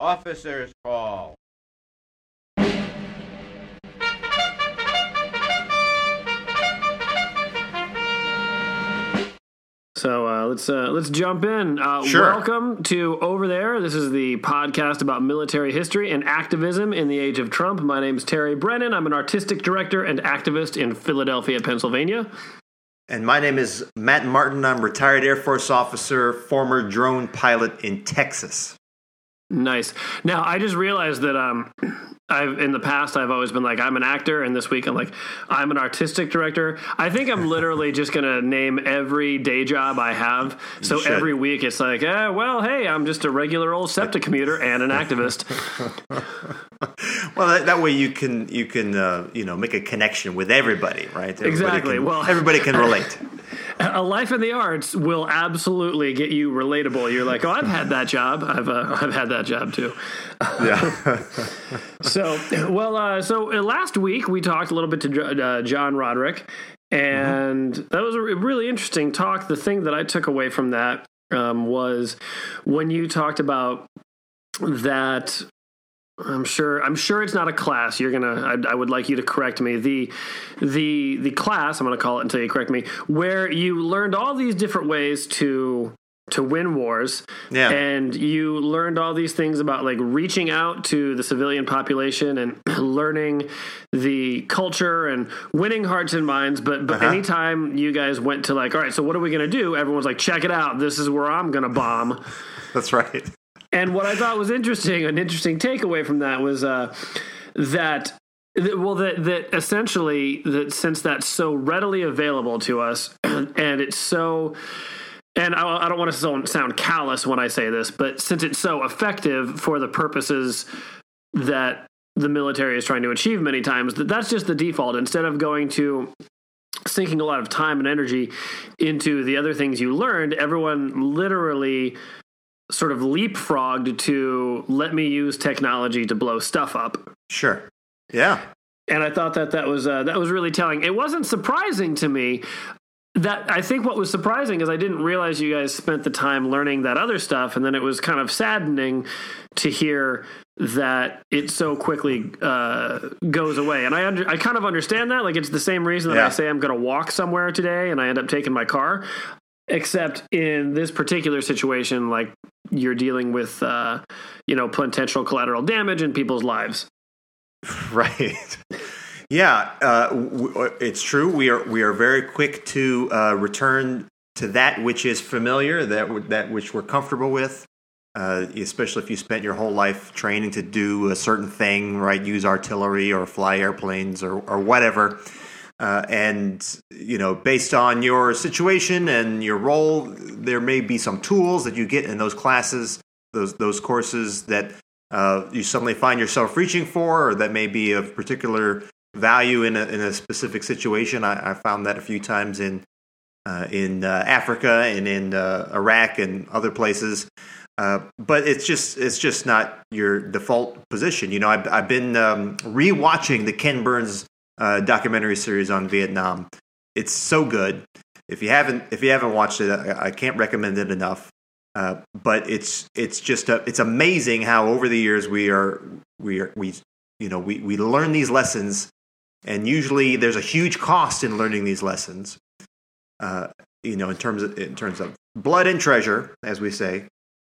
Officers Call. So uh, let's uh, let's jump in. Uh, Sure. Welcome to Over There. This is the podcast about military history and activism in the age of Trump. My name is Terry Brennan. I'm an artistic director and activist in Philadelphia, Pennsylvania. And my name is Matt Martin. I'm retired Air Force officer, former drone pilot in Texas. Nice. Now I just realized that um, I've in the past I've always been like I'm an actor, and this week I'm like I'm an artistic director. I think I'm literally just gonna name every day job I have. So every week it's like, eh, well, hey, I'm just a regular old SEPTA commuter and an activist. Well, that, that way you can you can uh, you know make a connection with everybody, right? Everybody Exactly. can- Well- everybody can relate. a life in the arts will absolutely get you relatable. You're like, oh, I've had that job. I've uh, I've had that job too. Yeah. So, well, uh, so uh, last week we talked a little bit to uh, John Roderick, and that was a really interesting talk. The thing that I took away from that um, was when you talked about that. I'm sure. I'm sure it's not a class. You're gonna. I, I would like you to correct me. The, the the class. I'm gonna call it until you correct me. Where you learned all these different ways to to win wars. Yeah. And you learned all these things about like reaching out to the civilian population and learning the culture and winning hearts and minds. But but Uh-huh. anytime you guys went to like, all right, so what are we gonna do? Everyone's like, check it out. This is where I'm gonna bomb. That's right. And what I thought was interesting, an interesting takeaway from that was uh, that. that- Well, that that essentially that since that's so readily available to us, and it's so, and I, I don't want to sound, callous when I say this, but since it's so effective for the purposes that the military is trying to achieve many times, that that's just the default. Instead of going to sinking a lot of time and energy into the other things you learned, everyone literally sort of leapfrogged to let me use technology to blow stuff up. Sure. Yeah. And I thought that that was uh, that was really telling. It wasn't surprising to me. That I think what was surprising is I didn't realize you guys spent the time learning that other stuff, and then it was kind of saddening to hear that it so quickly uh, goes away. And I under, I kind of understand that. Like it's the same reason that Yeah. I say I'm going to walk somewhere today, and I end up taking my car. Except in this particular situation, like you're dealing with, uh, you know, potential collateral damage in people's lives. Right. Yeah, uh, w- w- it's true. We are we are very quick to uh, return to that which is familiar, that w- that which we're comfortable with. Uh, especially if you spent your whole life training to do a certain thing, right? Use artillery or fly airplanes or or whatever. Uh, and you know, based on your situation and your role, there may be some tools that you get in those classes, those those courses that uh, you suddenly find yourself reaching for, or that may be of particular value in a, in a specific situation. I, I found that a few times in uh, in uh, Africa and in uh, Iraq and other places. Uh, but it's just it's just not your default position. You know, I've, I've been um, rewatching the Ken Burns uh, documentary series on Vietnam. It's so good. If you haven't if you haven't watched it, I, I can't recommend it enough. Uh, but it's it's just a, it's amazing how over the years we are we are we you know we we learn these lessons, and usually there's a huge cost in learning these lessons. Uh, you know, in terms of in terms of blood and treasure, as we say,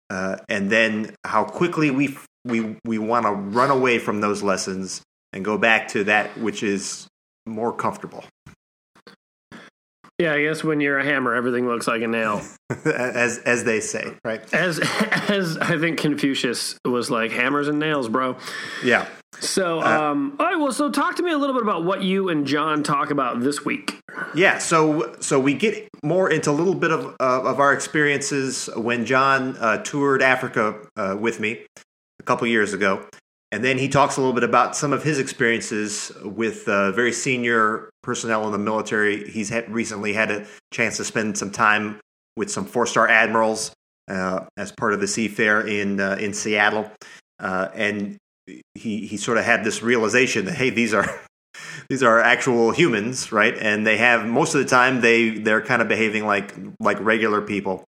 uh, and then how quickly we we we want to run away from those lessons and go back to that which is more comfortable, Yeah, I guess when you're a hammer, everything looks like a nail. as as they say, right? As as I think Confucius was like hammers and nails, bro. Yeah. So, um, all right. Well, so talk to me a little bit about what you and John talk about this week. Yeah, so so we get more into a little bit of uh, of our experiences when John uh, toured Africa uh, with me a couple years ago, and then he talks a little bit about some of his experiences with uh, very senior personnel in the military. He's had, recently had a chance to spend some time with some four star admirals uh, as part of the Seafair in uh, in Seattle, uh, and he he sort of had this realization that hey, these are these are actual humans, right? And they have most of the time they they're kind of behaving like like regular people,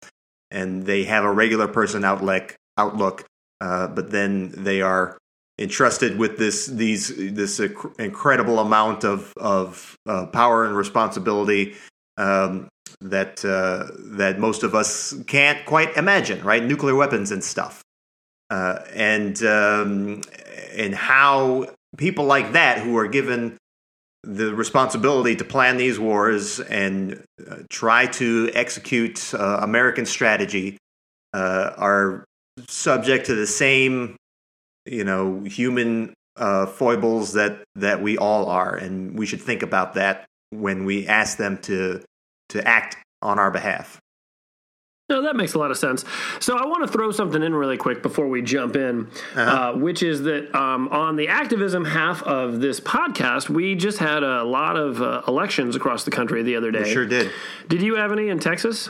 and they have a regular person outlook outlook. uh, but then they are entrusted with this these this incredible amount of of uh, power and responsibility um, that uh, that most of us can't quite imagine, right? Nuclear weapons and stuff, uh, and um, and how people like that who are given the responsibility to plan these wars and uh, try to execute uh, American strategy uh, are subject to the same, you know, human uh, foibles that that we all are, and we should think about that when we ask them to to act on our behalf. No, that makes a lot of sense. So I want to throw something in really quick before we jump in, uh-huh. uh, which is that um, on the activism half of this podcast, we just had a lot of uh, elections across the country the other day. We sure did. Did you have any in Texas?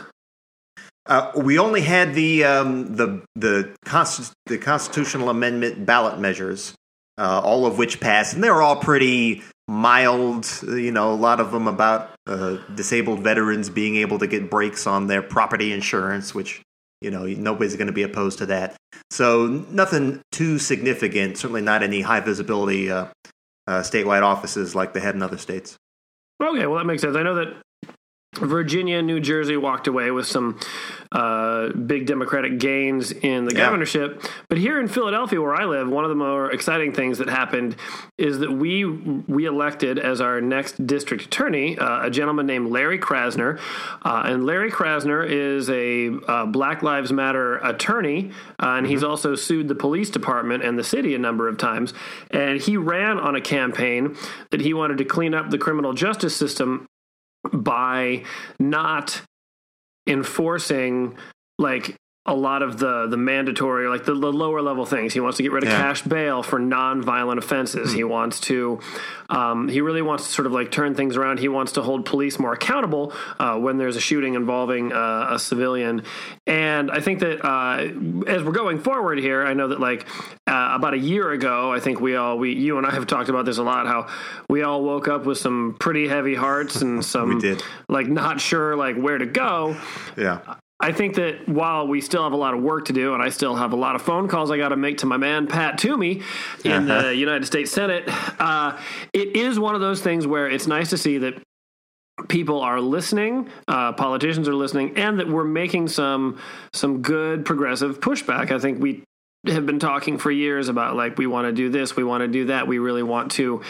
Uh, we only had the um, the the, const- the constitutional amendment ballot measures, uh, all of which passed, and they were all pretty mild. You know, a lot of them about uh, disabled veterans being able to get breaks on their property insurance, which you know nobody's going to be opposed to that. So nothing too significant. Certainly not any high visibility uh, uh, statewide offices like they had in other states. Okay, well that makes sense. I know that Virginia, New Jersey walked away with some uh, big Democratic gains in the yeah. governorship. But here in Philadelphia, where I live, one of the more exciting things that happened is that we we elected as our next district attorney uh, a gentleman named Larry Krasner. Uh, and Larry Krasner is a uh, Black Lives Matter attorney, uh, and mm-hmm. he's also sued the police department and the city a number of times. And he ran on a campaign that he wanted to clean up the criminal justice system by not enforcing like a lot of the the mandatory like the, the lower level things. He wants to get rid of yeah. cash bail for non-violent offenses. Mm-hmm. he wants to um, he really wants to sort of like turn things around. He wants to hold police more accountable uh, when there's a shooting involving uh, a civilian. And i think that uh, as we're going forward here i know that like uh, about a year ago i think we all we you and i have talked about this a lot how we all woke up with some pretty heavy hearts and some like not sure like where to go. Yeah I think that while we still have a lot of work to do, and I still have a lot of phone calls I got to make to my man Pat Toomey in uh-huh. the United States Senate, uh, it is one of those things where it's nice to see that people are listening, uh, politicians are listening, and that we're making some some good progressive pushback. I think we have been talking for years about like we want to do this, we want to do that, we really want to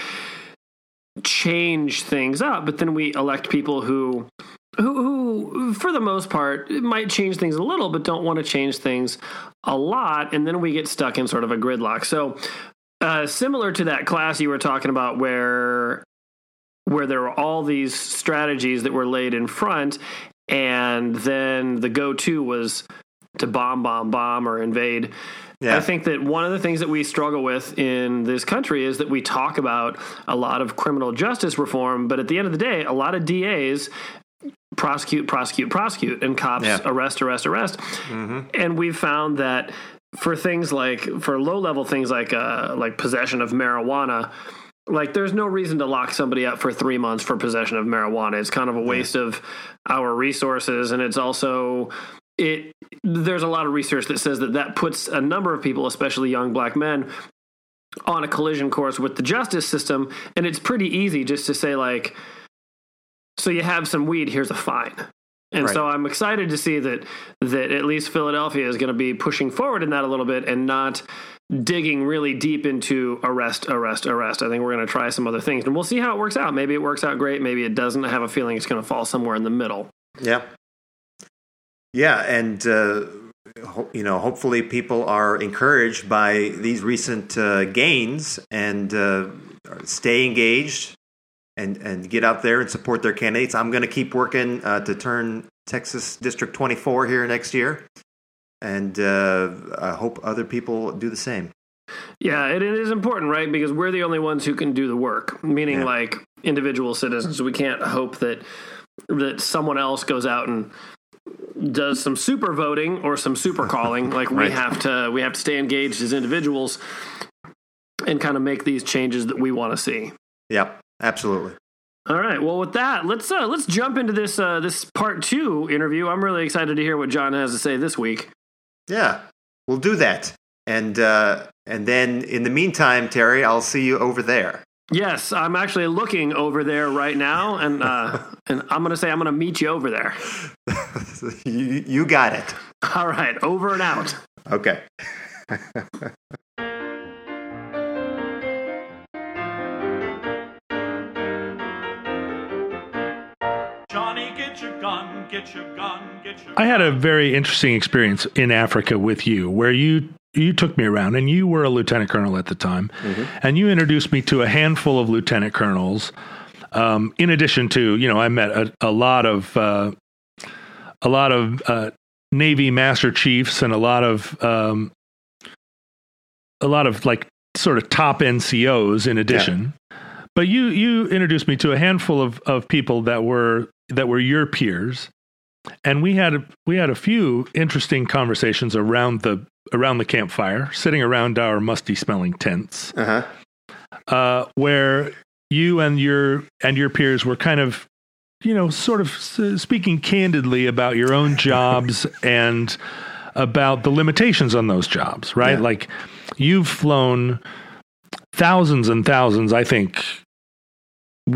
change things up, but then we elect people who who, who, for the most part, might change things a little, but don't want to change things a lot. And then we get stuck in sort of a gridlock. So, uh, similar to that class you were talking about, where where there were all these strategies that were laid in front, and then the go-to was to bomb, bomb, bomb, or invade. Yeah. I think that one of the things that we struggle with in this country is that we talk about a lot of criminal justice reform, but at the end of the day, a lot of DAs prosecute, prosecute, prosecute, and cops yeah. arrest, arrest, arrest. Mm-hmm. And we've found that for things like for low level things like uh, like possession of marijuana, like there's no reason to lock somebody up for three months for possession of marijuana. It's kind of a waste yeah. of our resources, and it's also it. There's a lot of research that says that that puts a number of people, especially young black men, on a collision course with the justice system, and it's pretty easy just to say like so you have some weed, here's a fine. And right. so I'm excited to see that that at least Philadelphia is going to be pushing forward in that a little bit and not digging really deep into arrest, arrest, arrest. I think we're going to try some other things and we'll see how it works out. Maybe it works out great. Maybe it doesn't. I have a feeling it's going to fall somewhere in the middle. Yeah. Yeah. And, uh, you know, hopefully people are encouraged by these recent uh, gains and uh, stay engaged, and and get out there and support their candidates. I'm going to keep working uh, to turn Texas District 24 here next year, and uh, I hope other people do the same. Yeah, it is important, right? Because we're the only ones who can do the work, meaning yeah. like individual citizens. We can't hope that that someone else goes out and does some super voting or some super calling. like right. we have to we have to stay engaged as individuals and kind of make these changes that we want to see. Yep. Absolutely. All right. Well, with that, let's uh, let's jump into this uh, this part two interview. I'm really excited to hear what John has to say this week. Yeah, we'll do that. and uh, and then in the meantime, Terry, I'll see you over there. Yes, I'm actually looking over there right now, and uh, and I'm going to say I'm going to meet you over there. you, you got it. All right, over and out. Okay. gun, get your gun, get your I had a very interesting experience in Africa with you, where you you took me around, and you were a lieutenant colonel at the time, and you introduced me to a handful of lieutenant colonels. Um, in addition to, you know, I met a, a lot of uh, a lot of uh, Navy Master Chiefs and a lot of um, a lot of like sort of top NCOs in addition. But you you introduced me to a handful of, of people that were that were your peers, and we had we had a few interesting conversations around the around the campfire, sitting around our musty smelling tents, Uh-huh. uh, where you and your and your peers were kind of you know sort of speaking candidly about your own jobs and about the limitations on those jobs right Yeah. like you've flown thousands and thousands i think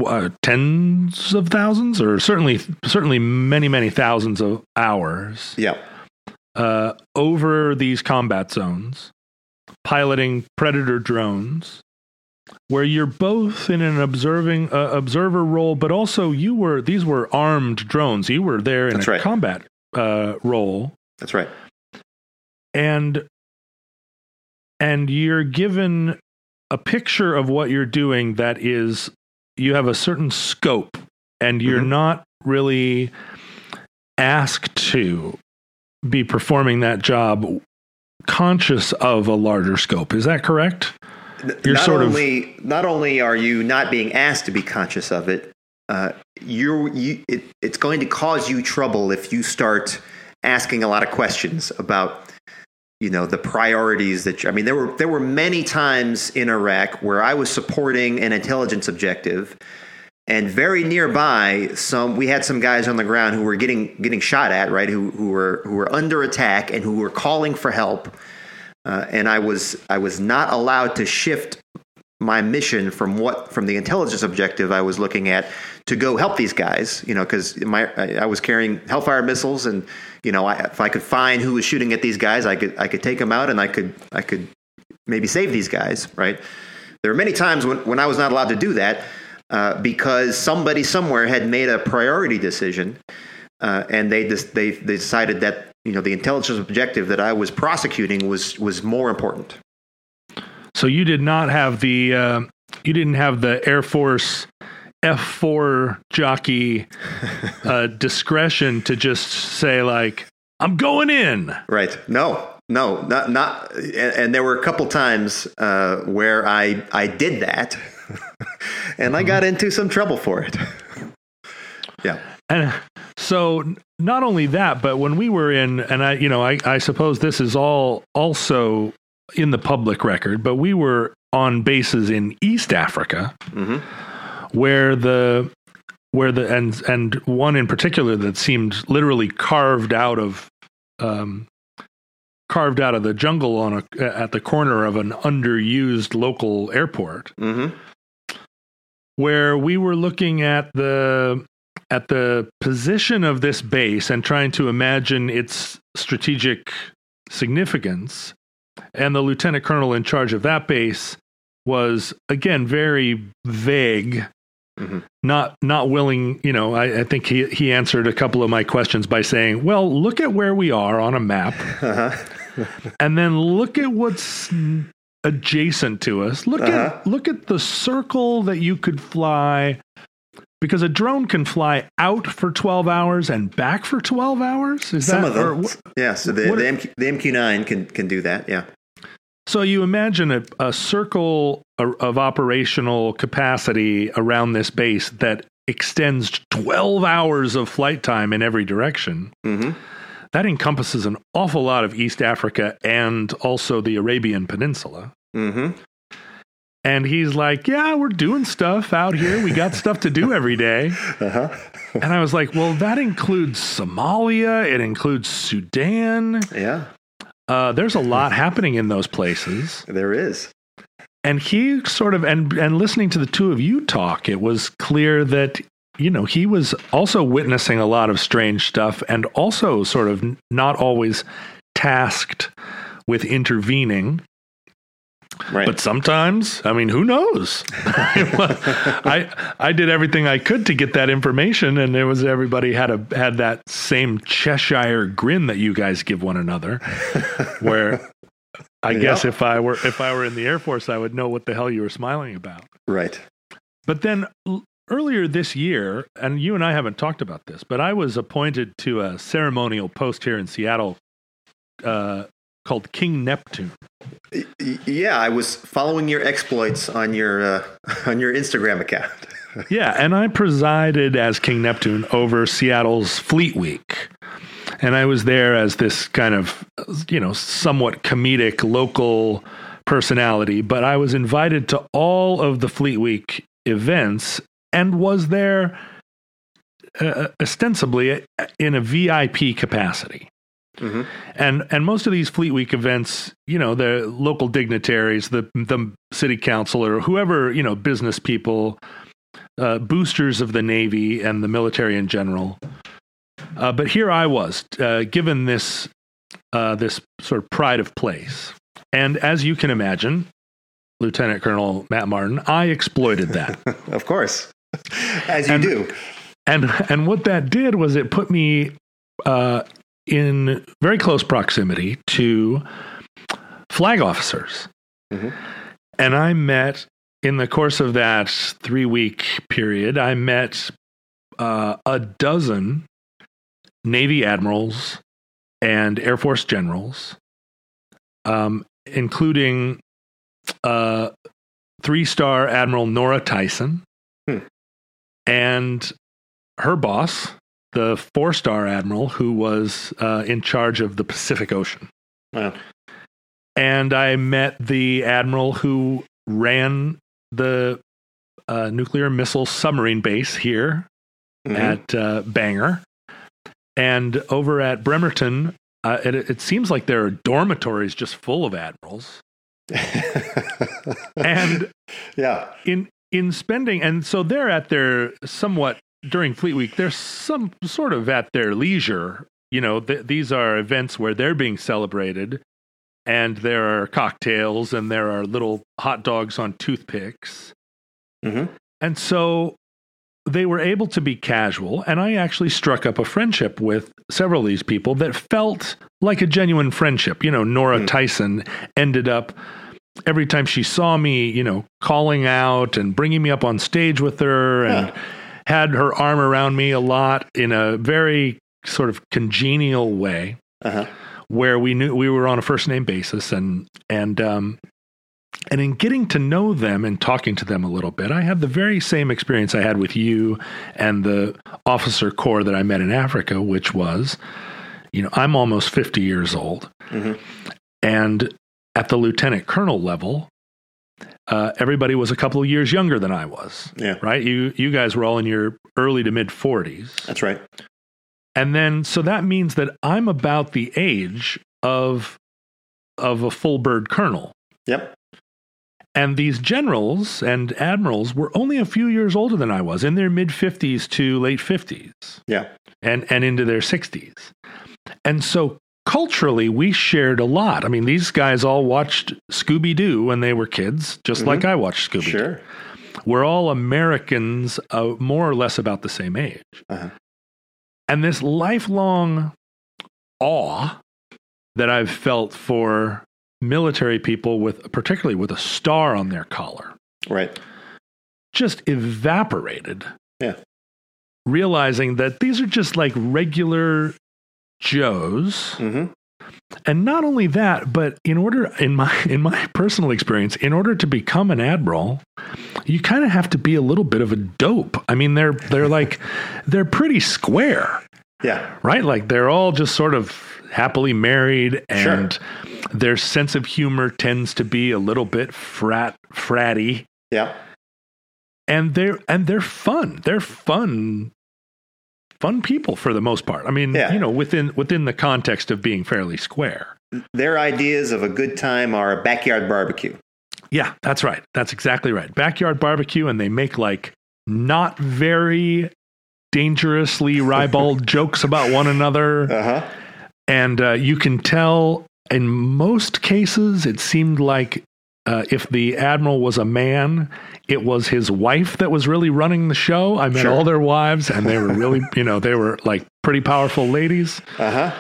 uh, tens of thousands or certainly certainly many many thousands of hours Yeah. uh, over these combat zones, piloting predator drones, where you're both in an observing uh, observer role, but also you were these were armed drones. You were there in That's a right. combat uh, role, That's right. and and you're given a picture of what you're doing that is you have a certain scope, and you're Mhm. not really asked to be performing that job conscious of a larger scope. Is that correct? You're not sort of- only not only are you not being asked to be conscious of it, uh, you're you it, it's going to cause you trouble if you start asking a lot of questions about you know the priorities that you, I mean there were there were many times in Iraq where I was supporting an intelligence objective and very nearby some we had some guys on the ground who were getting getting shot at right who who were who were under attack and who were calling for help uh, and I was I was not allowed to shift my mission from what from the intelligence objective I was looking at to go help these guys. You know, because my I, was carrying Hellfire missiles, and you know, I, if I could find who was shooting at these guys, I could I could take them out, and I could I could maybe save these guys. Right? There were many times when when I was not allowed to do that uh, because somebody somewhere had made a priority decision, uh, and they just they, they decided that you know the intelligence objective that I was prosecuting was was more important. So you did not have the uh, you didn't have the Air Force F four jockey uh, discretion to just say like I'm going in. Right. No, no, not not. And, and there were a couple times uh, where I I did that, and I got into some trouble for it. yeah. And so not only that, but when we were in, and I, you know, I, I suppose this is all also in the public record, but we were on bases in East Africa, Mhm. Where the where the and and one in particular that seemed literally carved out of um, carved out of the jungle on a at the corner of an underused local airport. Hmm where we were looking at the at the position of this base and trying to imagine its strategic significance. And the lieutenant colonel in charge of that base was again very vague Mhm. not not willing you know I, I think he he answered a couple of my questions by saying well look at where we are on a map Uh-huh. and then look at what's adjacent to us. Look Uh-huh. at look at the circle that you could fly because a drone can fly out for 12 hours and back for 12 hours. Is Some that of or them. wh- yeah. So the the, MQ, the MQ9 can can do that. Yeah. So you imagine a, a circle of operational capacity around this base that extends 12 hours of flight time in every direction. hmm That encompasses an awful lot of East Africa and also the Arabian Peninsula. hmm And he's like, Yeah, we're doing stuff out here. We got stuff to do every day. Uh-huh. And I was like, Well, that includes Somalia, it includes Sudan. Yeah. Uh, there's a lot happening in those places. There is. And he sort of and and listening to the two of you talk, it was clear that you know he was also witnessing a lot of strange stuff, and also sort of not always tasked with intervening. Right. But sometimes, I mean, who knows? I I did everything I could to get that information, and it was everybody had a had that same Cheshire grin that you guys give one another, where I guess if I were if I were in the Air Force, I would know what the hell you were smiling about. right. But then l- earlier this year, and you and I haven't talked about this, but I was appointed to a ceremonial post here in Seattle uh, called King Neptune. Yeah, I was following your exploits on your uh, on your Instagram account. Yeah, and I presided as King Neptune over Seattle's Fleet Week. And I was there as this kind of, you know, somewhat comedic local personality, but I was invited to all of the Fleet Week events and was there uh, ostensibly in a VIP capacity. Mhm. And and most of these Fleet Week events, you know, the local dignitaries, the the city council or whoever, you know, business people, uh, boosters of the Navy and the military in general. Uh, but here I was, uh, given this uh, this sort of pride of place, and as you can imagine, Lieutenant Colonel Matt Martin, I exploited that. of course, as you And- do. and and what that did was it put me uh, in very close proximity to flag officers, Mhm. and I met in the course of that three week period. I met uh, a dozen Navy admirals and Air Force generals, um, including uh, three star Admiral Nora Tyson. Hmm. And her boss, the four star admiral who was uh, in charge of the Pacific Ocean. Wow. And I met the admiral who ran the uh, nuclear missile submarine base here Mhm. at uh, Bangor. And over at Bremerton, uh, it, it seems like there are dormitories just full of admirals. And yeah, in in spending and so they're at their somewhat during fleet week they're some sort of at their leisure you know th- these are events where they're being celebrated and there are cocktails and there are little hot dogs on toothpicks Mhm. and so they were able to be casual and i actually struck up a friendship with several of these people that felt like a genuine friendship you know nora Mm. tyson ended up every time she saw me, you know, calling out and bringing me up on stage with her and Yeah. Had her arm around me a lot in a very sort of congenial way uh-huh. where we knew we were on a first name basis and and um and in getting to know them and talking to them a little bit, I had the very same experience I had with you and the officer corps that I met in Africa, which was, you know, I'm almost 50 years old. Mhm. And at the lieutenant colonel level, uh, everybody was a couple of years younger than I was. Yeah. Right? You you guys were all in your early to mid 40s. That's right. And then so that means that I'm about the age of of a full bird colonel. Yep. And these generals and admirals were only a few years older than I was, in their mid 50s to late 50s Yeah. and, and into their 60s. And so culturally, we shared a lot. I mean, these guys all watched Scooby Doo when they were kids, just Mhm. like I watched Scooby Doo. Sure. We're all Americans, uh, more or less about the same age. Uh-huh. And this lifelong awe that I've felt for military people with particularly with a star on their collar Right. just evaporated. Yeah. Realizing that these are just like regular Joes. hmm And not only that, but in order in my in my personal experience, in order to become an admiral, you kind of have to be a little bit of a dope. I mean, they're they're like they're pretty square Yeah. right? Like they're all just sort of happily married, and their sense of humor tends to be a little bit frat fratty, Yeah. and they're and they're fun. They're fun, fun people for the most part. I mean, Yeah. you know, within within the context of being fairly square. their ideas of a good time are a backyard barbecue. Yeah, that's right. That's exactly right. Backyard barbecue, and they make like not very dangerously ribald jokes about one another. Uh huh. And uh, you can tell in most cases, it seemed like uh, if the admiral was a man, it was his wife that was really running the show. I met Sure. all their wives, and they were really, you know, they were like pretty powerful ladies. Uh huh.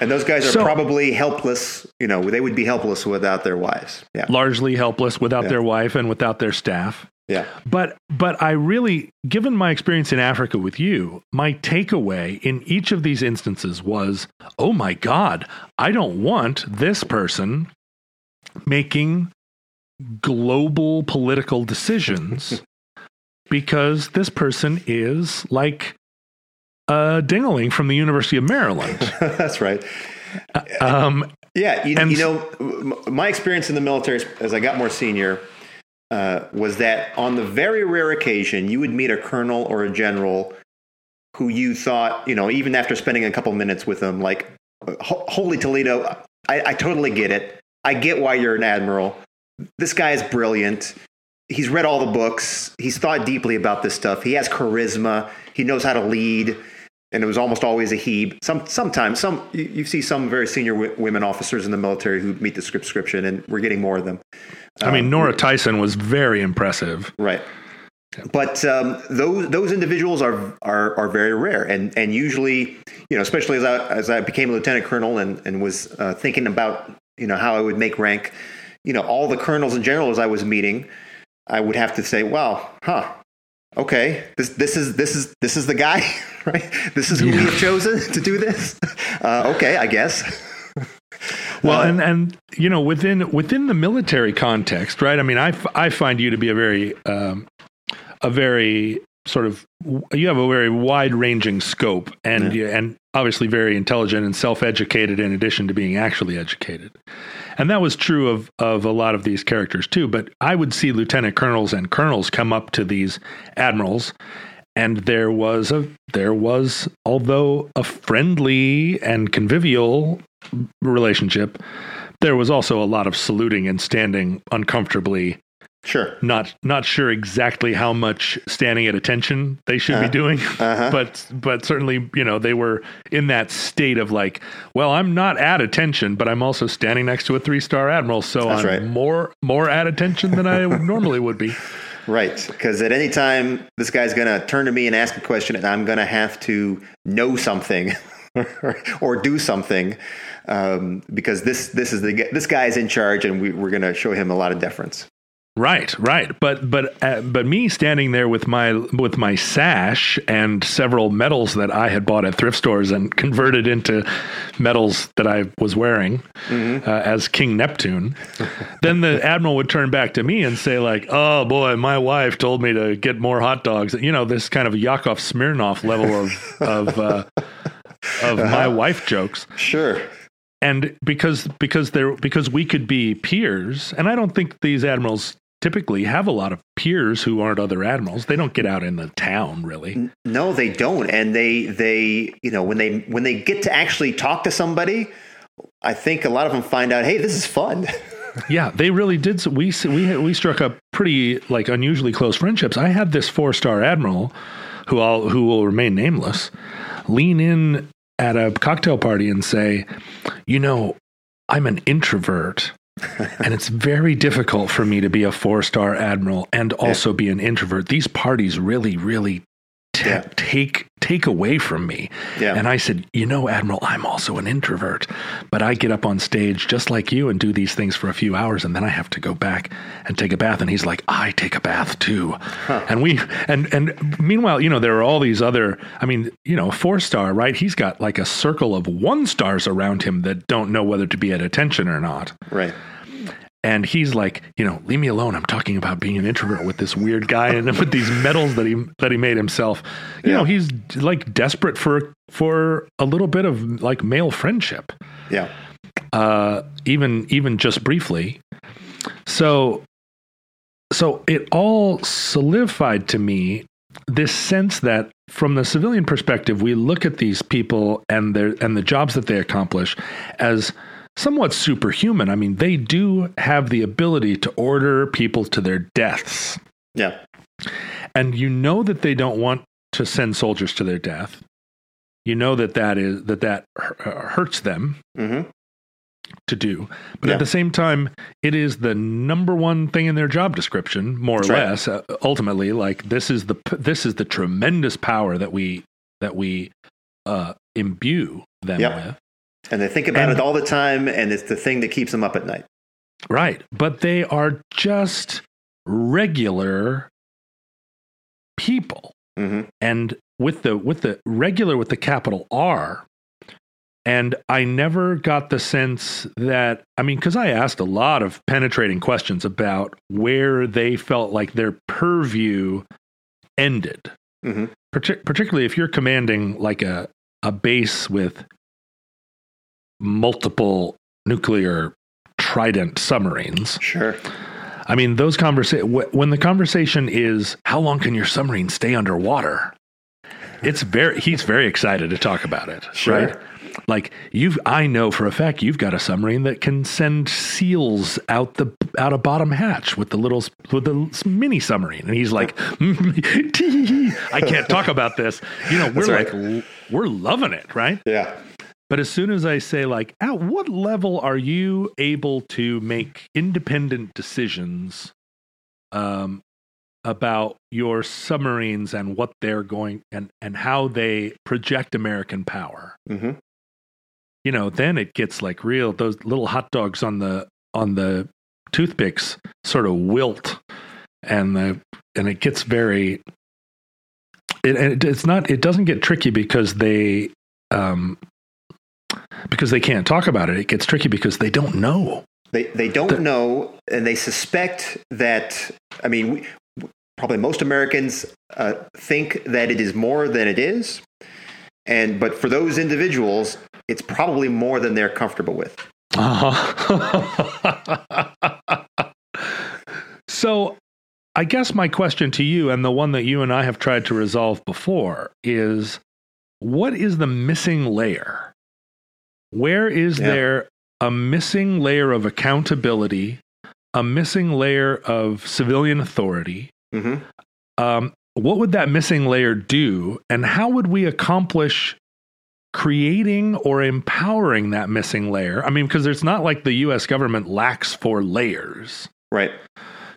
And those guys are So- probably helpless. You know, they would be helpless without their wives. Yeah. largely helpless without Yeah. their wife and without their staff. Yeah. But but I really given my experience in Africa with you, my takeaway in each of these instances was, "Oh my god, I don't want this person making global political decisions because this person is like a dingaling from the University of Maryland." That's right. Um, Yeah, you, And- you know, my experience in the military as I got more senior uh, was that on the very rare occasion you would meet a colonel or a general who you thought, you know, even after spending a couple minutes with them, like, holy Toledo, I, I totally get it. I get why you're an admiral. This guy is brilliant. He's read all the books. He's thought deeply about this stuff. He has charisma. He knows how to lead and it was almost always a he. Some sometimes some you, you see some very senior w- women officers in the military who meet the script description, and we're getting more of them. I mean, Nora Tyson was very impressive. Right. But um, those those individuals are, are are very rare, and and usually, you know, especially as I as I became a lieutenant colonel and and was uh, thinking about you know how I would make rank, you know, all the colonels and generals I was meeting, I would have to say, well, huh, okay, this this is this is this is the guy, right? This is who we have chosen to do this. Uh, okay, I guess. Well, Uh, and and you know within within the military context, right? I mean, I, f- I find you to be a very um, a very sort of you have a very wide ranging scope, and you, and obviously very intelligent and self educated in addition to being actually educated, and that was true of of a lot of these characters too. But I would see lieutenant colonels and colonels come up to these admirals and there was a there was although a friendly and convivial relationship there was also a lot of saluting and standing uncomfortably Sure. not not sure exactly how much standing at attention they should Uh-huh. be doing Uh-huh. but but certainly you know they were in that state of like well i'm not at attention but i'm also standing next to a three star admiral so That's i'm right. more more at attention than i normally would be Right, because at any time this guy's going to turn to me and ask a question, and I'm going to have to know something or, do something um, because this this is the this guy is in charge, and we, we're going to show him a lot of deference. Right, right. But but uh, but me standing there with my with my sash and several medals that I had bought at thrift stores and converted into medals that I was wearing uh, as King Neptune. then the admiral would turn back to me and say like, "Oh boy, my wife told me to get more hot dogs." You know, this kind of Yakov Smirnoff level of of uh, of my wife jokes Sure. and because because there because we could be peers and i don't think these admirals typically have a lot of peers who aren't other admirals. They don't get out in the town really. No, they don't, and they they you know when they when they get to actually talk to somebody, I think a lot of them find out, hey, this is fun. yeah they really did s- we we we struck up pretty like unusually close friendships. I had this four star admiral who I'll, who will remain nameless lean in at a cocktail party and say you know i'm an introvert and it's very difficult for me to be a four star admiral and also be an introvert. These parties really, really ta Yeah. take take away from me. Yeah. And I said, you know, Admiral, I'm also an introvert, but I get up on stage just like you and do these things for a few hours, and then I have to go back and take a bath. And he's like, I take a bath too. And we and and meanwhile, you know, there are all these other. I mean, you know, four star, right? He's got like a circle of one stars around him that don't know whether to be at attention or not. right. And he's like, you know, leave me alone. I'm talking about being an introvert with this weird guy and with these medals that he that he made himself. You Yeah. know, he's like desperate for for a little bit of like male friendship, Yeah. uh, even even just briefly. So, so it all solidified to me this sense that from the civilian perspective, we look at these people and their and the jobs that they accomplish as somewhat superhuman. I mean, they do have the ability to order people to their deaths. Yeah. And you know that they don't want to send soldiers to their death. You know that that is that that hurts them Mm-hmm. to do. But Yeah. at the same time, it is the number one thing in their job description, more That's or right. less. Uh, ultimately, like this is the this is the tremendous power that we that we uh, imbue them Yep. with. And they think about And- it all the time, and it's the thing that keeps them up at night. Right. But they are just regular people. Mm-hmm. And with the with the regular with the capital R. And I never got the sense that I mean, because I asked a lot of penetrating questions about where they felt like their purview ended. Mhm. Partic- particularly if you're commanding like a, a base with multiple nuclear trident submarines. Sure. I mean, those conversa- wh- when the conversation is how long can your submarine stay underwater? It's very he's very excited to talk about it, Sure. right? Like you've I know for a fact you've got a submarine that can send seals out the out a bottom hatch with the little with the mini submarine and he's like I can't talk about this. You know, we're That's like we're loving it, right? Yeah. But as soon as I say, like, at what level are you able to make independent decisions um, about your submarines and what they're going and, and how they project American power? Mm-hmm. You know, then it gets like real. Those little hot dogs on the on the toothpicks sort of wilt, and the and it gets very. It, it, it's not. It doesn't get tricky because they um, because they can't talk about it. It gets tricky because they don't know. They they don't know, and they suspect that. I mean, we, probably most Americans uh, think that it is more than it is, and but for those individuals, it's probably more than they're comfortable with. so, I guess my question to you, and the one that you and I have tried to resolve before, is what is the missing layer? Where is Yeah. there a missing layer of accountability, a missing layer of civilian authority? hmm um, what would that missing layer do and how would we accomplish creating or empowering that missing layer i mean because it's not like the us government lacks for layers Right.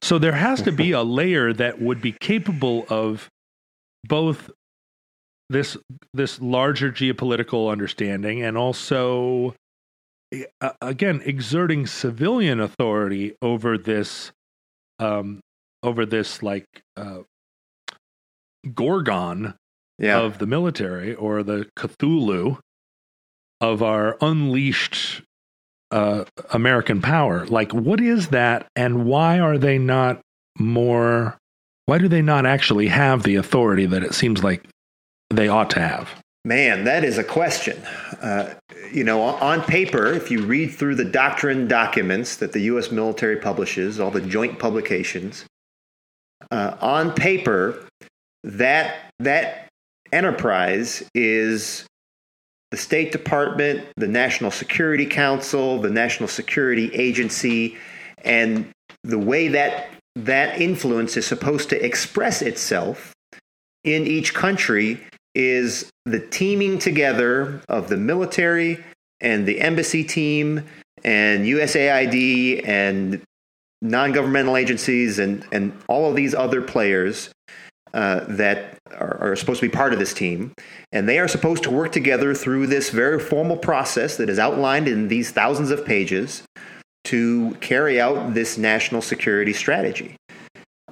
so there has to be a layer that would be capable of both this this larger geopolitical understanding and also uh, again exerting civilian authority over this um over this like uh gorgon Yeah. of the military or the Cthulhu of our unleashed uh, American power. Like, what is that, and why are they not more? Why do they not actually have the authority that it seems like they ought to have? Man, that is a question. Uh, you know, on paper, if you read through the doctrine documents that the U.S. military publishes, all the joint publications, uh, on paper, that that enterprise is the State Department, the National Security Council, the National Security Agency, and the way that that influence is supposed to express itself in each country is the teaming together of the military and the embassy team and USAID and non-governmental agencies and, and all of these other players uh, that are, are supposed to be part of this team. And they are supposed to work together through this very formal process that is outlined in these thousands of pages to carry out this national security strategy.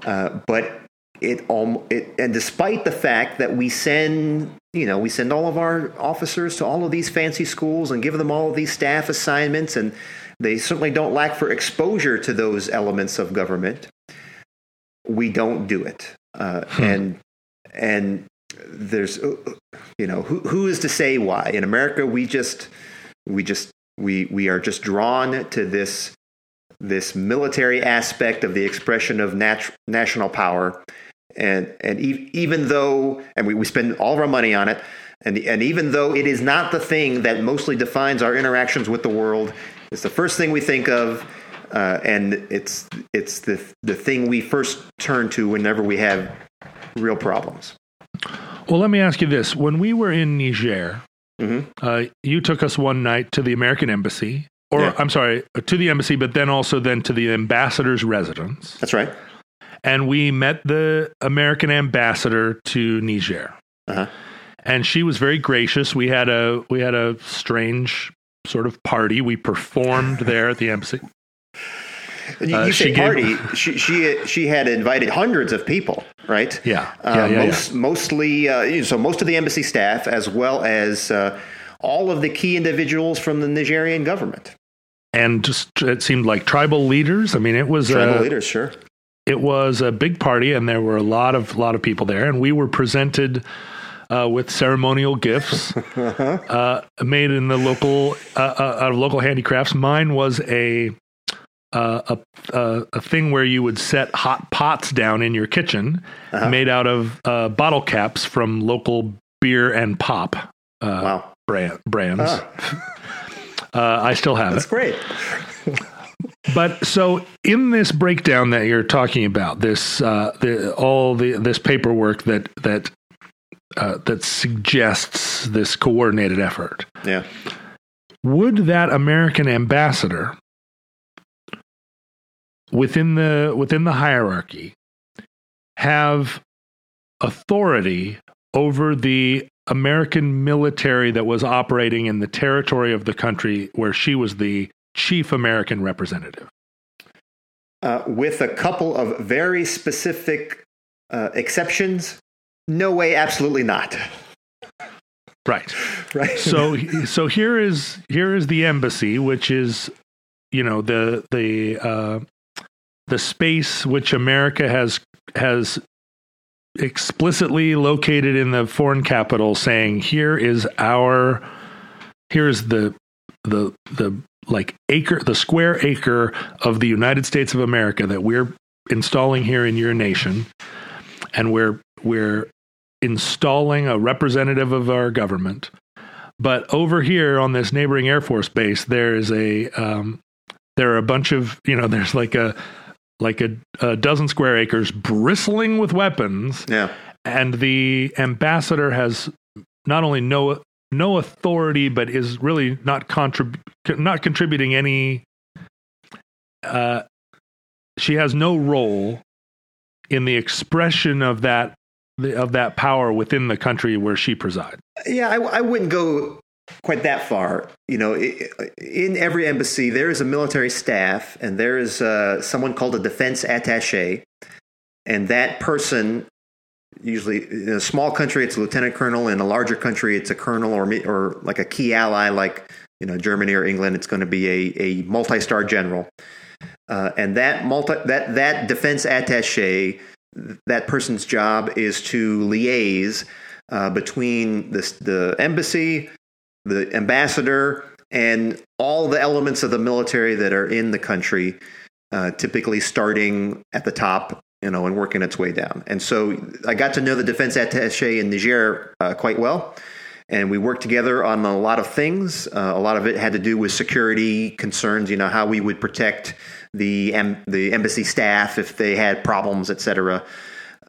Uh, but it, um, it and despite the fact that we send you know we send all of our officers to all of these fancy schools and give them all of these staff assignments and they certainly don't lack for exposure to those elements of government we don't do it. Uh, and and there's uh, you know who, who is to say why? In america we just we just we we are just drawn to this this military aspect of the expression of nat- national power and and e- even though and we, we spend all of our money on it and and even though it is not the thing that mostly defines our interactions with the world It's the first thing we think of, uh, and it's it's the the thing we first turn to whenever we have real problems. Well, let me ask you this: When we were in Niger, Mm-hmm. uh, you took us one night to the American embassy, or Yeah. I'm sorry, to the embassy, but then also then to the ambassador's residence, That's right. And we met the American ambassador to Niger. Uh-huh. and she was very gracious. We had a we had a strange sort of party. We performed there at the embassy. You, Uh, you she say gave- party. she she she had invited hundreds of people, right? Yeah. Uh, Yeah, yeah, most mostly uh, so most of the embassy staff, as well as uh, all of the key individuals from the Nigerian government, And just it seemed like tribal leaders. I mean, it was tribal a, leaders, sure. It was a big party, and there were a lot of lot of people there, and we were presented. Uh, with ceremonial gifts uh, made in the local uh, uh, out of local handicrafts. Mine was a uh, a, a a thing where you would set hot pots down in your kitchen, made out of uh, bottle caps from local beer and pop uh, Wow, brand, brands. Ah. Uh, I still have that's it. great. But so in this breakdown that you're talking about, this uh, the, all the this paperwork that that uh, that suggests this coordinated effort, Yeah. would that American ambassador within the within the hierarchy have authority over the American military that was operating in the territory of the country where she was the chief American representative? Uh, with a couple of very specific uh, exceptions, no way, absolutely not. Right. Right. So so here is here is the embassy, which is you know the the uh, the space which America has has explicitly located in the foreign capital, saying here is our here is the the the like acre the square acre of the United States of America that we're installing here in your nation, and we're we're installing a representative of our government. But over here on this neighboring Air Force base, there is a um, there are a bunch of you know there's like a like a, a dozen square acres bristling with weapons, yeah. and the ambassador has not only no no authority, but is really not contrib- not contributing any. Uh, she has no role in the expression of that of that power within the country where she presides. Yeah, I, I wouldn't go quite that far. You know, in every embassy, there is a military staff, and there is uh, someone called a defense attaché, and that person. Usually, in a small country, it's a lieutenant colonel. In a larger country, it's a colonel or or like a key ally, like you know Germany or England. It's going to be a, a multi-star general, uh, and that multi that that defense attaché, that person's job is to liaise uh, between the, the embassy, the ambassador, and all the elements of the military that are in the country, uh, typically starting at the top, you know, and working its way down. And so I got to know the defense attaché in Niger uh, quite well. And we worked together on a lot of things. Uh, a lot of it had to do with security concerns, you know, how we would protect the em- the embassy staff if they had problems, et cetera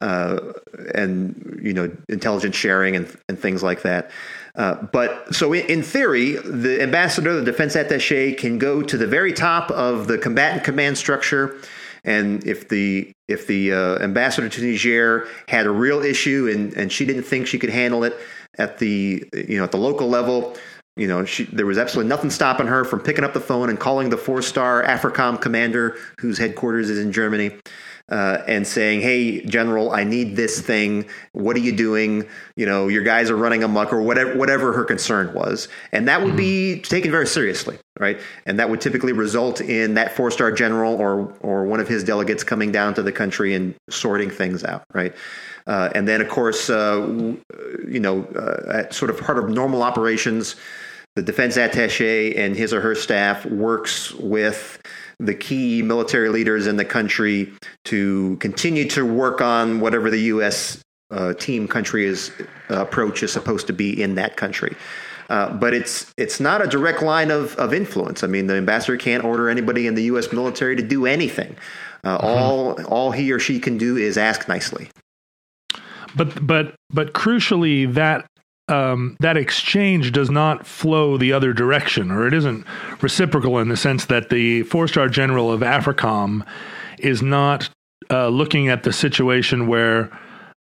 uh, and you know intelligence sharing and, and things like that. Uh, but so in, in theory, the ambassador, the defense attaché, can go to the very top of the combatant command structure, and if the if the uh, ambassador to Niger had a real issue and, and she didn't think she could handle it at the you know at the local level, you know she, there was absolutely nothing stopping her from picking up the phone and calling the four star AFRICOM commander, whose headquarters is in Germany uh, and saying, "Hey, General, I need this thing. What are you doing? You know, your guys are running amok, or whatever. Whatever her concern was, and that would be taken very seriously, right? And that would typically result in that four-star general or or one of his delegates coming down to the country and sorting things out, right? Uh, and then, of course, uh, you know, uh, at sort of part of normal operations, the defense attaché and his or her staff works with the key military leaders in the country to continue to work on whatever the U.S. Uh, team country is uh, approach is supposed to be in that country. Uh, but it's it's not a direct line of, of influence. I mean, the ambassador can't order anybody in the U.S. military to do anything. Uh, mm-hmm. All all he or she can do is ask nicely. But but but crucially, that um, that exchange does not flow the other direction, or it isn't reciprocal in the sense that the four star general of AFRICOM is not uh, looking at the situation where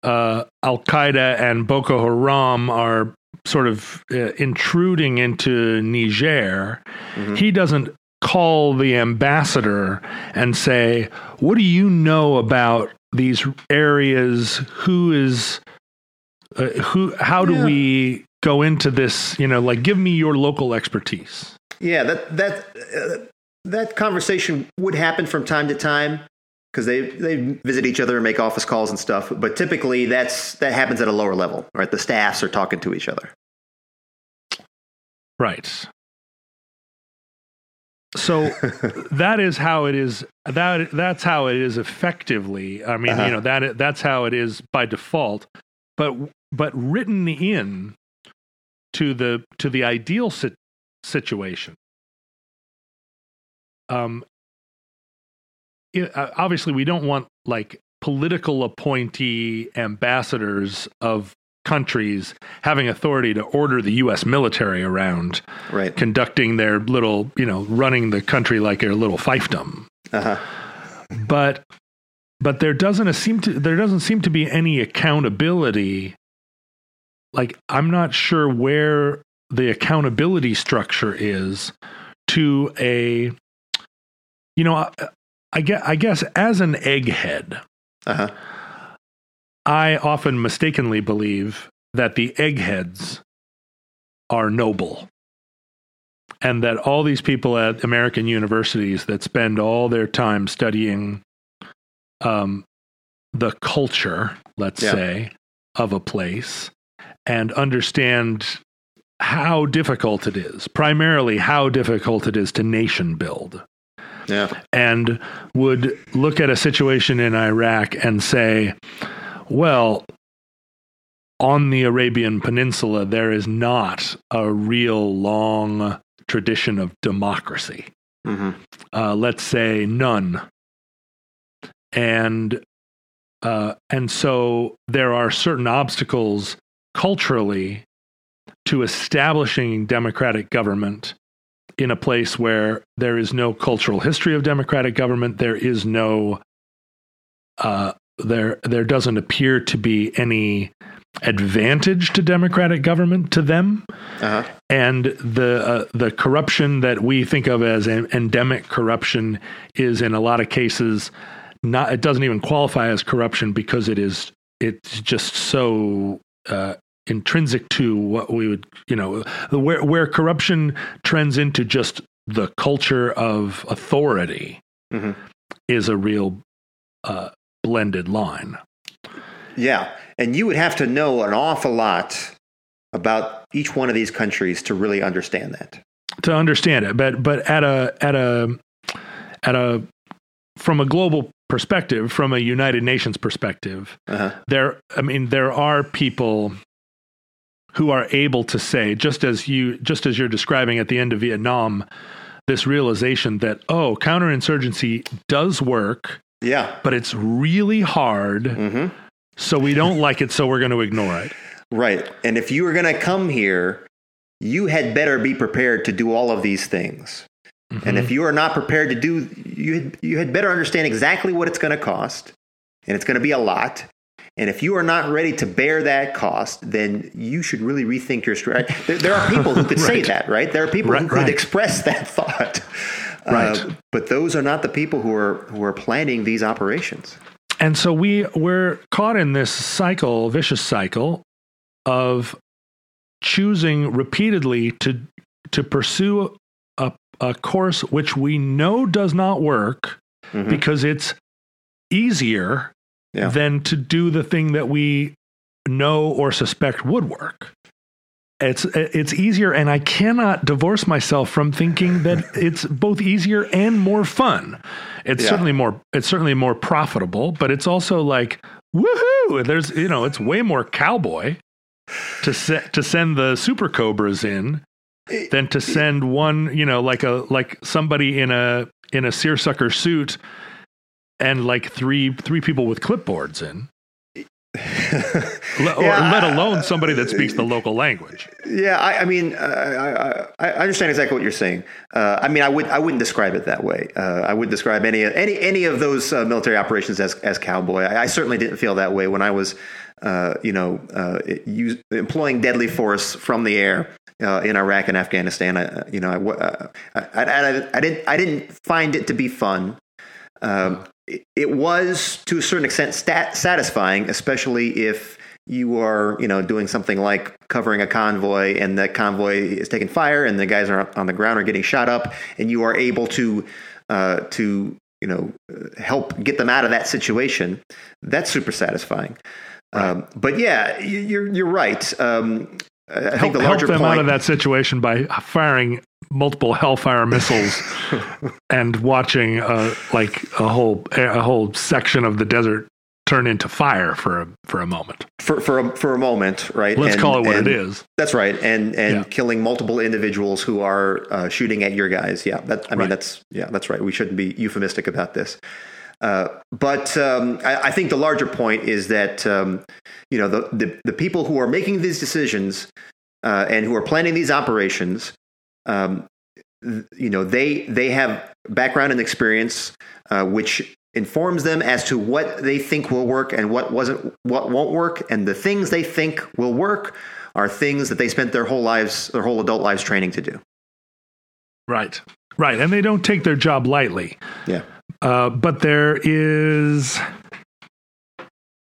uh, Al Qaeda and Boko Haram are sort of uh, intruding into Niger. Mm-hmm. He doesn't call the ambassador and say, What do you know about these areas? Who is uh, who how do yeah. we go into this you know like give me your local expertise? Yeah that that uh, that conversation would happen from time to time because they they visit each other and make office calls and stuff but typically that's that happens at a lower level right? The staffs are talking to each other. Right. So that is how it is that that's how it is effectively. I mean uh-huh. you know that that's how it is by default. But but written in to the to the ideal si- situation. Um, it, uh, obviously, we don't want like political appointee ambassadors of countries having authority to order the U.S. military around, right. conducting their little, you know, running the country like a little fiefdom. Uh-huh. But but there doesn't seem to there doesn't seem to be any accountability like I'm not sure where the accountability structure is to a you know I, I guess, I guess as an egghead uh-huh. I often mistakenly believe that the eggheads are noble and that all these people at American universities that spend all their time studying um, the culture, let's yeah. say, of a place and understand how difficult it is, primarily how difficult it is to nation build. Yeah. And would look at a situation in Iraq and say, well, on the Arabian Peninsula, there is not a real long tradition of democracy. Mm-hmm. Uh, let's say none. And uh, and so there are certain obstacles culturally to establishing democratic government in a place where there is no cultural history of democratic government, there is no uh, there there doesn't appear to be any advantage to democratic government to them, uh-huh. and the uh, the corruption that we think of as endemic corruption is in a lot of cases not it doesn't even qualify as corruption because it is it's just so uh, intrinsic to what we would, you know, where where corruption trends into just the culture of authority mm-hmm. is a real uh, blended line. Yeah, and you would have to know an awful lot about each one of these countries to really understand that. To understand it, but but at a at a at a from a global perspective, from a United Nations perspective, uh-huh. there I mean there are people who are able to say, just as you, just as you're describing at the end of Vietnam, this realization that oh, counterinsurgency does work. Yeah, but it's really hard. Mm-hmm. So we don't like it, so we're going to ignore it. Right. And if you were going to come here, you had better be prepared to do all of these things. Mm-hmm. And if you are not prepared to do, you had, you had better understand exactly what it's going to cost, and it's going to be a lot. And if you are not ready to bear that cost, then you should really rethink your strategy. There, there are people who could right. say that, right? There are people right, who could right. express that thought. Uh, right. Uh, but those are not the people who are who are planning these operations. And so we we're caught in this cycle, vicious cycle of choosing repeatedly to to pursue a, a course which we know does not work mm-hmm. because it's easier yeah. than to do the thing that we know or suspect would work. It's it's easier, and I cannot divorce myself from thinking that it's both easier and more fun. It's yeah. certainly more it's certainly more profitable, but it's also like woohoo! There's you know it's way more cowboy. to se- to send the super cobras in than to send one, you know, like a like somebody in a in a seersucker suit and like three three people with clipboards in. Le- or Yeah, let alone somebody that speaks the local language. Yeah, I, I mean, uh, I, I, I understand exactly what you're saying. Uh, I mean, I would I wouldn't describe it that way. Uh, I would describe any any any of those uh, military operations as as cowboy. I, certainly didn't feel that way when I was, uh, you know, uh, use, employing deadly force from the air. Uh, in Iraq and Afghanistan, I, you know, uh, I, I didn't, I didn't find it to be fun. Um, it, was to a certain extent stat- satisfying, especially if you are, you know, doing something like covering a convoy and that convoy is taking fire and the guys are on the ground are getting shot up, and you are able to, uh, to you know, help get them out of that situation. That's super satisfying. Um, but yeah, you- you're you're right. Um, I I think Help, the help larger them point, out of that situation by firing multiple Hellfire missiles and watching uh, like a whole a whole section of the desert turn into fire for a for a moment. for for a, for a moment, right? Let's And- call it what it is. That's right, and and Yeah. killing multiple individuals who are uh, shooting at your guys. Yeah, that I mean Right. that's yeah that's right. We shouldn't be euphemistic about this. Uh, but um, I, I think the larger point is that um, you know the, the the people who are making these decisions uh, and who are planning these operations, um, you know they they have background and experience uh, which informs them as to what they think will work and what wasn't what won't work, and the things they think will work are things that they spent their whole lives, their whole adult lives training to do. Right. Right. And they don't take their job lightly. Yeah. Uh, but there is,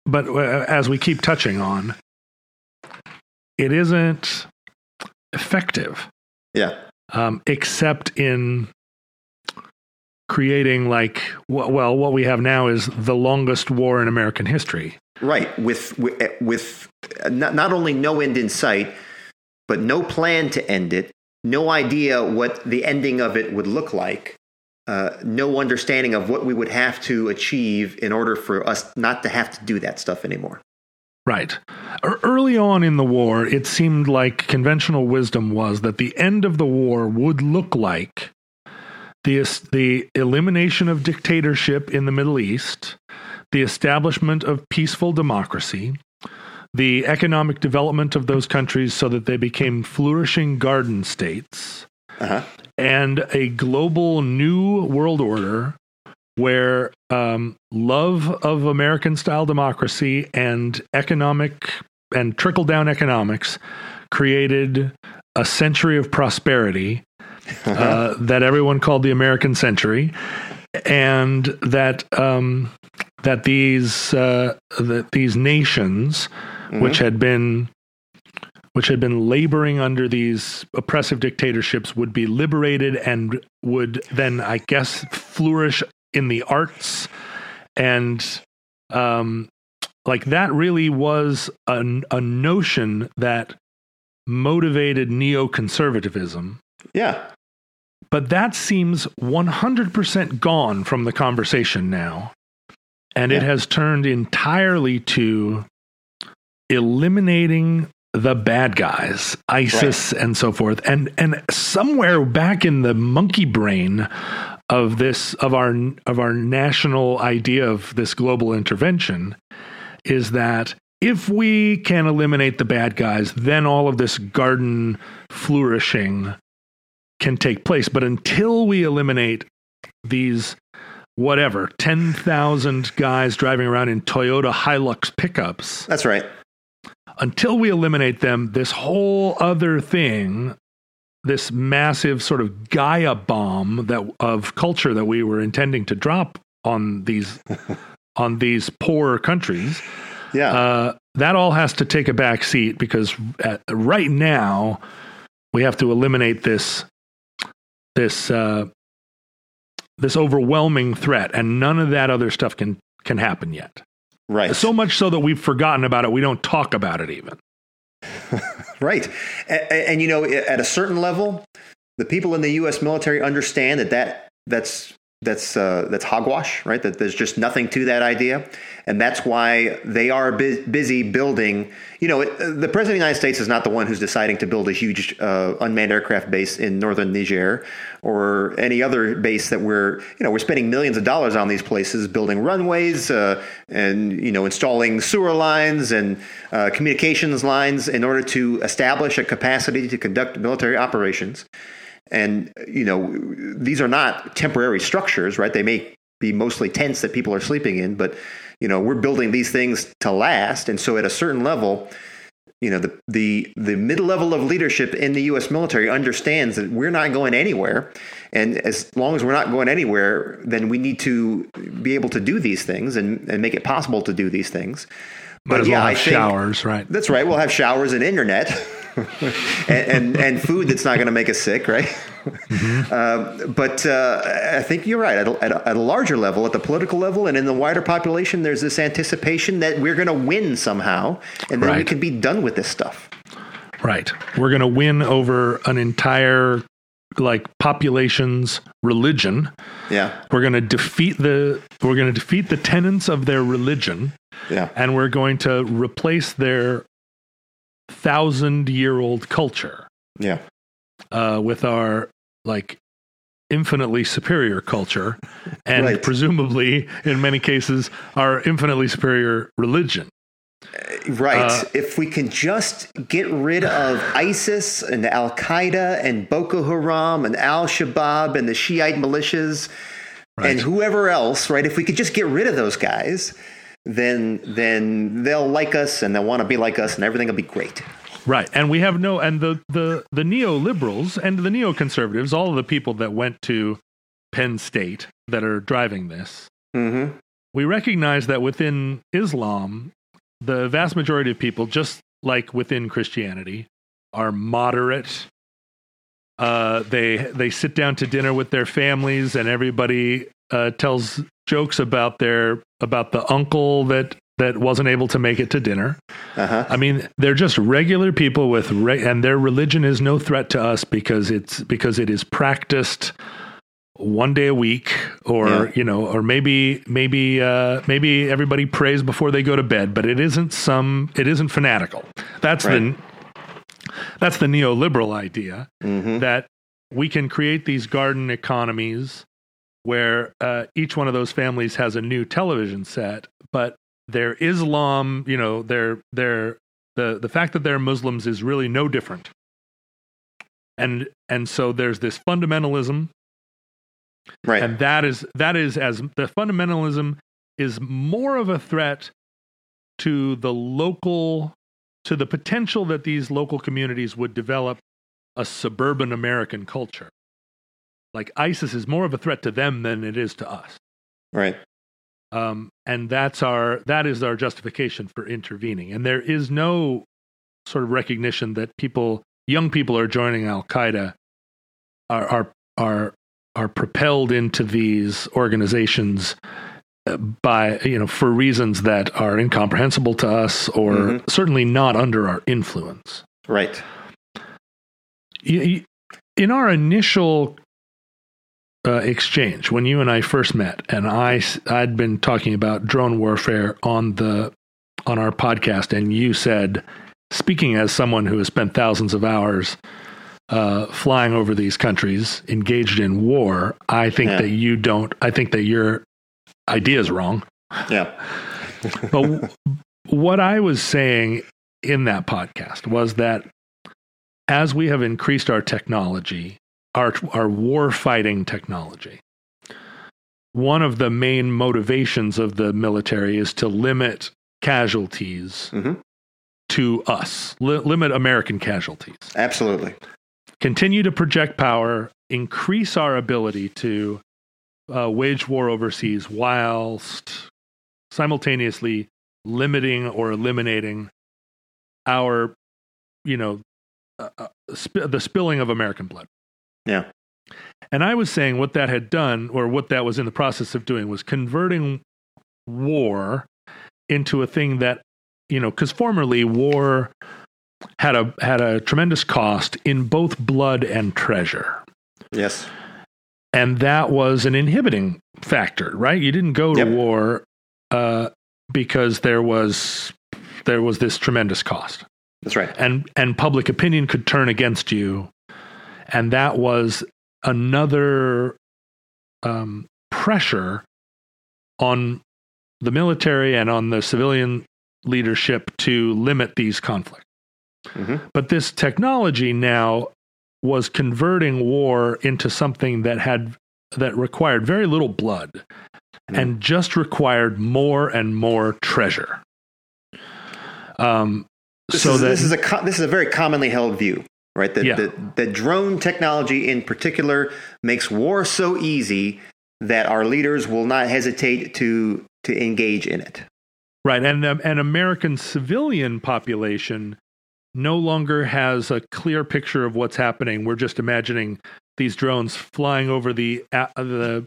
but uh, as we keep touching on, it isn't effective, Yeah. um, except in creating like, well, what we have now is the longest war in American history. Right. With with, with not, not only no end in sight, but no plan to end it, no idea what the ending of it would look like, uh, no understanding of what we would have to achieve in order for us not to have to do that stuff anymore. Right. Early on in the war, it seemed like conventional wisdom was that the end of the war would look like the, the elimination of dictatorship in the Middle East, the establishment of peaceful democracy, the economic development of those countries so that they became flourishing garden states, Uh-huh. and a global new world order where um, love of American style democracy and economic and trickle down economics created a century of prosperity uh, that everyone called the American century, and that um, that these uh, that these nations, which had been which had been laboring under these oppressive dictatorships would be liberated and would then, I guess, flourish in the arts. And um, like that really was a, a notion that motivated neoconservatism. Yeah. But that seems 100% gone from the conversation now. And it has turned entirely to eliminating the bad guys, ISIS and so forth. And and somewhere back in the monkey brain of this of our of our national idea of this global intervention is that if we can eliminate the bad guys, then all of this garden flourishing can take place. But until we eliminate these, whatever, 10,000 guys driving around in Toyota Hilux pickups, That's right. until we eliminate them, this whole other thing, this massive sort of Gaia bomb that of culture that we were intending to drop on these on these poor countries, Yeah. uh, that all has to take a back seat because at, right now we have to eliminate this this uh, this overwhelming threat, and none of that other stuff can can happen yet. right. So much so that we've forgotten about it. We don't talk about it even. Right. And, and, you know, at a certain level, the people in the U.S. military understand that, that that's that's uh, that's hogwash, right? That there's just nothing to that idea, and that's why they are bu- busy building. You know, it, the president of the United States is not the one who's deciding to build a huge uh, unmanned aircraft base in northern Niger or any other base that we're you know we're spending millions of dollars on these places, building runways uh, and you know installing sewer lines and uh, communications lines in order to establish a capacity to conduct military operations. And, you know, these are not temporary structures, right? They may be mostly tents that people are sleeping in, but, you know, we're building these things to last. And so at a certain level, you know, the, the, the mid level of leadership in the U.S. military understands that we're not going anywhere. And as long as we're not going anywhere, then we need to be able to do these things and, and make it possible to do these things. Might But as yeah, well I think showers, right? that's right. We'll have showers and internet, and, and, and food that's not going to make us sick, right? Uh, but uh, I think you're right. At a, at, a, at a larger level, at the political level, and in the wider population, there's this anticipation that we're going to win somehow, and then we can be done with this stuff. Right. We're going to win over an entire like population's religion. Yeah, We're going to defeat the we're going to defeat the tenets of their religion yeah, and we're going to replace their thousand year old culture yeah, uh, with our like infinitely superior culture and Right. presumably in many cases our infinitely superior religion right. Uh, if we can just get rid of ISIS and Al Qaeda and Boko Haram and Al Shabaab and the Shiite militias. and whoever else, right? If we could just get rid of those guys, then then they'll like us and they'll want to be like us, and everything will be great. right and we have no and the the the neoliberals and the neoconservatives all of the people that went to penn state that are driving this Mm-hmm. we recognize that within Islam, the vast majority of people, just like within Christianity, are moderate. Uh, they they sit down to dinner with their families, and everybody uh, tells jokes about their about the uncle that that wasn't able to make it to dinner. Uh huh. I mean, they're just regular people with, re- and their religion is no threat to us because it's because it is practiced one day a week, or Yeah. you know, or maybe maybe uh, maybe everybody prays before they go to bed, but it isn't some, it isn't fanatical. That's the that's the neoliberal idea Mm-hmm. that we can create these garden economies where uh, each one of those families has a new television set, but their Islam, you know, their their the the fact that they're Muslims is really no different. And and so there's this fundamentalism, Right. and that is that is as the fundamentalism is more of a threat to the local to the potential that these local communities would develop a suburban American culture. Like ISIS is more of a threat to them than it is to us. right. Um, and that's our that is our justification for intervening. And there is no sort of recognition that people, young people, are joining Al Qaeda, are are are are propelled into these organizations uh, by you know for reasons that are incomprehensible to us or Mhm. certainly not under our influence. Right. In our initial uh, exchange when you and I first met, and I I'd been talking about drone warfare on the on our podcast, and you said, speaking as someone who has spent thousands of hours uh, flying over these countries, engaged in war, I think Yeah. that you don't. I think that your idea is wrong. Yeah. But w- what I was saying in that podcast was that as we have increased our technology, our our war fighting technology, one of the main motivations of the military is to limit casualties Mhm. to us, li- limit American casualties, Absolutely. continue to project power, increase our ability to uh, wage war overseas whilst simultaneously limiting or eliminating our, you know, uh, uh, sp- the spilling of American blood. Yeah. And I was saying what that had done, or what that was in the process of doing, was converting war into a thing that, you know, because formerly war had a had a tremendous cost in both blood and treasure. Yes. and that was an inhibiting factor, right? You didn't go to Yep. war uh, because there was there was this tremendous cost, That's right. and and public opinion could turn against you, and that was another um, pressure on the military and on the civilian leadership to limit these conflicts. Mhm. But this technology now was converting war into something that had that required very little blood and just required more and more treasure. Um, This, so is, that this is a this is a very commonly held view, right? That Yeah. the, the drone technology in particular makes war so easy that our leaders will not hesitate to to engage in it. Right, and um, an American civilian population no longer has a clear picture of what's happening. We're just imagining these drones flying over the A- the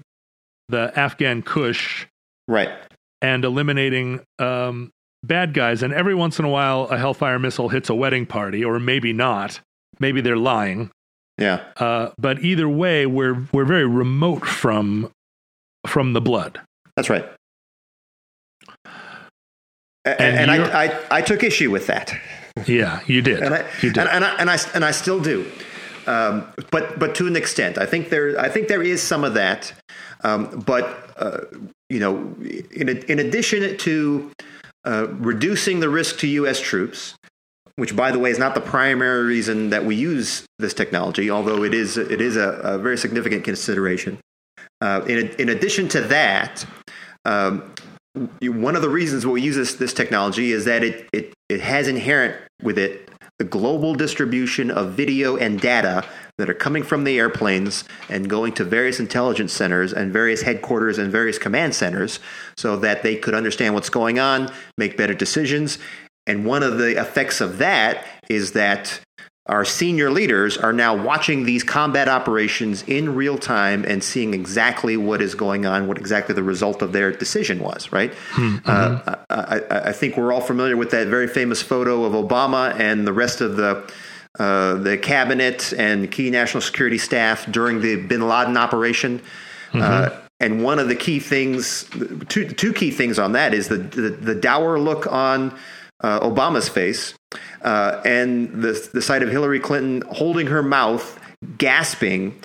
the Afghan Kush Right. and eliminating um, bad guys. And every once in a while, a Hellfire missile hits a wedding party, or maybe not. Maybe they're lying. Yeah. Uh, but either way, we're we're very remote from from the blood. That's right. A- And And, I, I, I took issue with that, Yeah, you did. and I, you did. and, and I and I and I still do, um, but but to an extent, I think there I think there is some of that, um, but uh, you know, in in addition to uh, reducing the risk to U.S. troops, which by the way is not the primary reason that we use this technology, although it is it is a, a very significant consideration. Uh, in in addition to that. Um, one of the reasons we use this, this technology is that it, it, it has inherent with it the global distribution of video and data that are coming from the airplanes and going to various intelligence centers and various headquarters and various command centers so that they could understand what's going on, make better decisions. And one of the effects of that is that our senior leaders are now watching these combat operations in real time and seeing exactly what is going on, what exactly the result of their decision was, right? Uh, I, I, I think we're all familiar with that very famous photo of Obama and the rest of the uh, the cabinet and key national security staff during the Bin Laden operation. Uh, and one of the key things, two, two key things on that is the, the, the dour look on uh, Obama's face uh, and the, the sight of Hillary Clinton holding her mouth, gasping,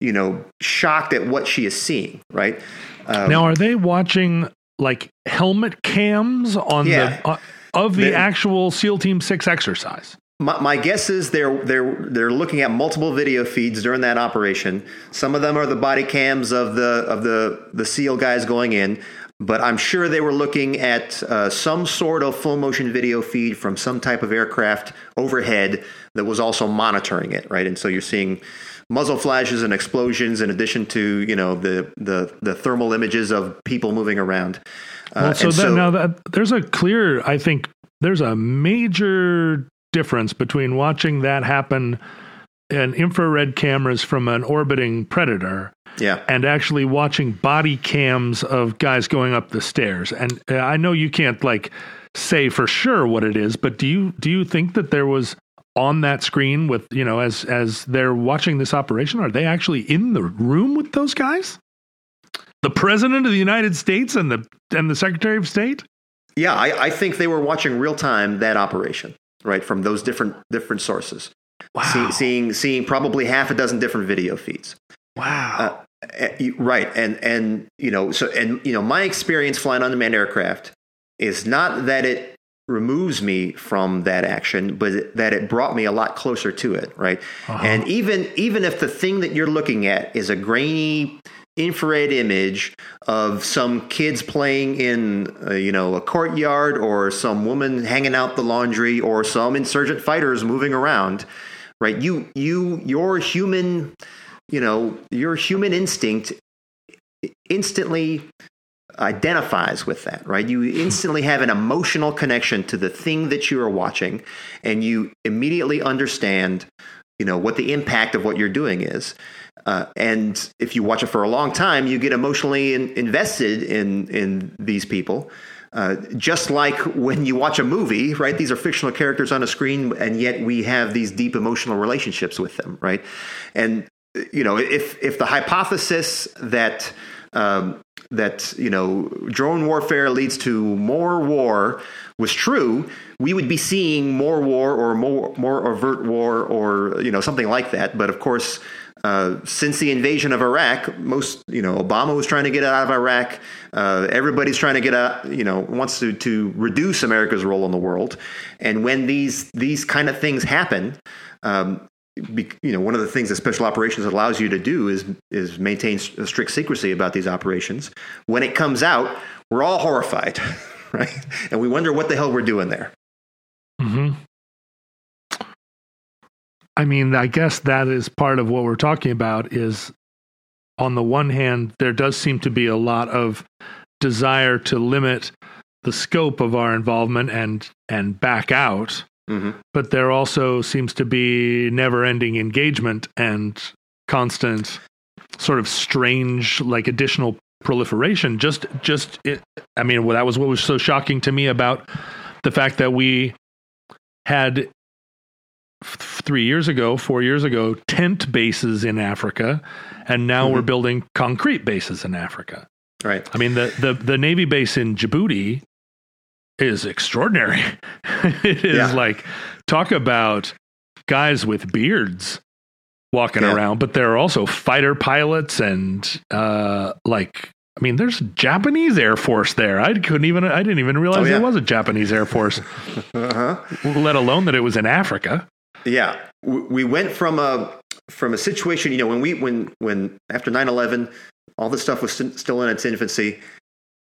you know, shocked at what she is seeing, right? Um, now, are they watching like helmet cams on Yeah. the uh, of the actual SEAL Team Six exercise? My, my guess is they're they're they're looking at multiple video feeds during that operation. Some of them are the body cams of the of the the SEAL guys going in, but I'm sure they were looking at uh, some sort of full motion video feed from some type of aircraft overhead that was also monitoring it, right? And so you're seeing muzzle flashes and explosions in addition to you know the the the thermal images of people moving around. Uh, Well, so, and that, now that there's a clear, I think there's a major difference between watching that happen in infrared cameras from an orbiting predator yeah. and actually watching body cams of guys going up the stairs. And uh, I know you can't like say for sure what it is, but do you do you think that there was on that screen with you know as as they're watching this operation are they actually in the room with those guys? The president of the United States and the and the Secretary of State? Yeah, I, I think they were watching real time that operation, right, from those different different sources. Wow. See, seeing seeing probably half a dozen different video feeds. Wow. Uh, right, and and you know, so and you know, my experience flying unmanned aircraft is not that it removes me from that action, but that it brought me a lot closer to it, right? And even even if the thing that you're looking at is a grainy infrared image of some kids playing in uh, you know a courtyard or some woman hanging out the laundry or some insurgent fighters moving around right you you your human you know your human instinct instantly identifies with that right you instantly have an emotional connection to the thing that you are watching and you immediately understand you know what the impact of what you're doing is uh, and if you watch it for a long time you get emotionally in, invested in in these people uh, just like when you watch a movie, right? These are fictional characters on a screen, and yet we have these deep emotional relationships with them, right? And you know, if if the hypothesis that um, that you know drone warfare leads to more war was true, we would be seeing more war or more more overt war or you know something like that. But of course, uh, since the invasion of Iraq, most you know Obama was trying to get out of Iraq. Uh, everybody's trying to get out. You know, wants to to reduce America's role in the world. And when these these kind of things happen. Um, you know, one of the things that special operations allows you to do is is maintain strict secrecy about these operations. When it comes out, we're all horrified, right? And we wonder what the hell we're doing there. hmm I mean, I guess that is part of what we're talking about. Is on the one hand, there does seem to be a lot of desire to limit the scope of our involvement and and back out Mm-hmm. but there also seems to be never ending engagement and constant sort of strange like additional proliferation just just it, i mean well, that was what was so shocking to me about the fact that we had f- three years ago four years ago tent bases in africa and now we're building concrete bases in africa Right. I mean, the, the, the Navy base in Djibouti is extraordinary. it is Yeah. like, talk about guys with beards walking Yeah. around, but there are also fighter pilots and, uh, like, I mean, there's Japanese Air Force there. I couldn't even, I didn't even realize Oh, yeah. there was a Japanese Air Force, Uh-huh. let alone that it was in Africa. Yeah, we went from a from a situation. You know, when we when when after 9-11, all this stuff was st- still in its infancy.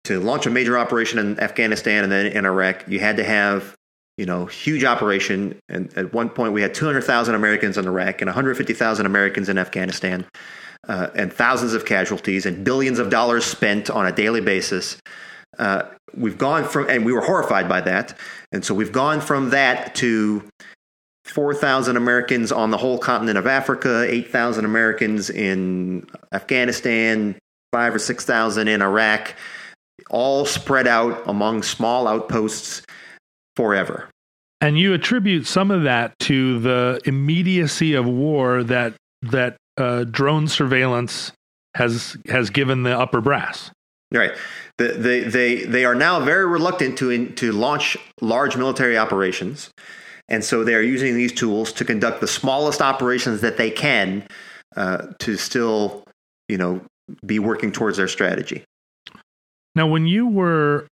To launch a major operation in Afghanistan and then in Iraq, you had to have you know huge operation. And at one point, we had two hundred thousand Americans in Iraq and one hundred fifty thousand Americans in Afghanistan, uh, and thousands of casualties and billions of dollars spent on a daily basis. Uh, we've gone from, and we were horrified by that. And so we've gone from that to 4,000 Americans on the whole continent of Africa, 8,000 Americans in Afghanistan, five or 6,000 in Iraq, all spread out among small outposts forever. And you attribute some of that to the immediacy of war that that uh, drone surveillance has has given the upper brass. Right. The, they, they, they are now very reluctant to, in, to launch large military operations. And so they are using these tools to conduct the smallest operations that they can uh, to still, you know, be working towards their strategy. Now, when you were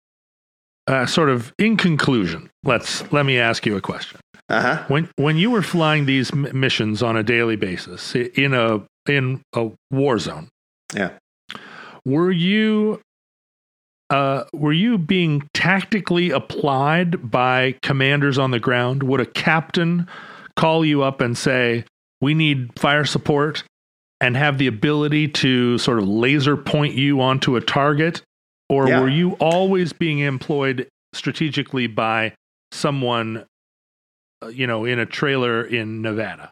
uh, sort of in conclusion, let's let me ask you a question. Uh huh. When when you were flying these m- missions on a daily basis in a in a war zone, Yeah. were you uh, were you being tactically applied by commanders on the ground? Would a captain call you up and say, "We need fire support," and have the ability to sort of laser point you onto a target, or Yeah. were you always being employed strategically by someone, uh, you know, in a trailer in Nevada?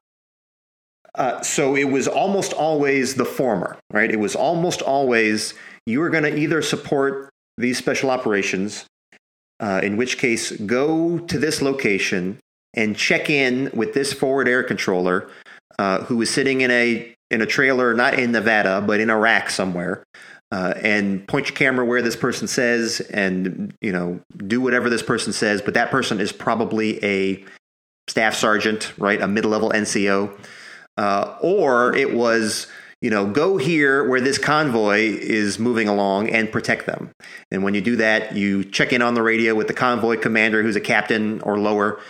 Uh, so it was almost always the former, right? It was almost always you were going to either support these special operations, uh, in which case go to this location and check in with this forward air controller, uh, who is sitting in a in a trailer, not in Nevada, but in Iraq somewhere, uh, and point your camera where this person says, and you know do whatever this person says. But that person is probably a staff sergeant, right? A mid level NCO uh, or it was you know go here where this convoy is moving along and protect them and when you do that you check in on the radio with the convoy commander who's a captain or lower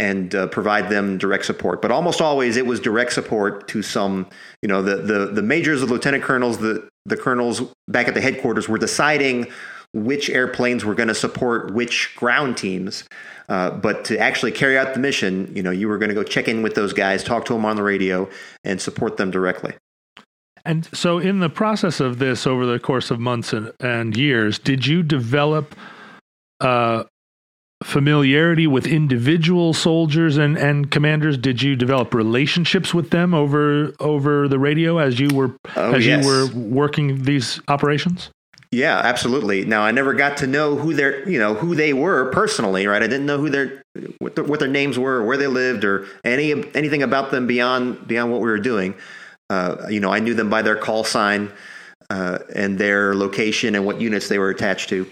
and uh, provide them direct support but almost always it was direct support to some you know the the, the majors the lieutenant colonels the the colonels back at the headquarters were deciding which airplanes were going to support which ground teams uh, but to actually carry out the mission, you know, you were going to go check in with those guys, talk to them on the radio, and support them directly. And so, in the process of this, over the course of months and, and years, did you develop uh, familiarity with individual soldiers and, and commanders? Did you develop relationships with them over over the radio as you were Oh, as yes. you were working these operations? Yeah, absolutely. Now, I never got to know who their, you know, who they were personally, right? I didn't know who their, what, their, what their names were, or where they lived, or any anything about them beyond beyond what we were doing. Uh, you know, I knew them by their call sign uh, and their location and what units they were attached to.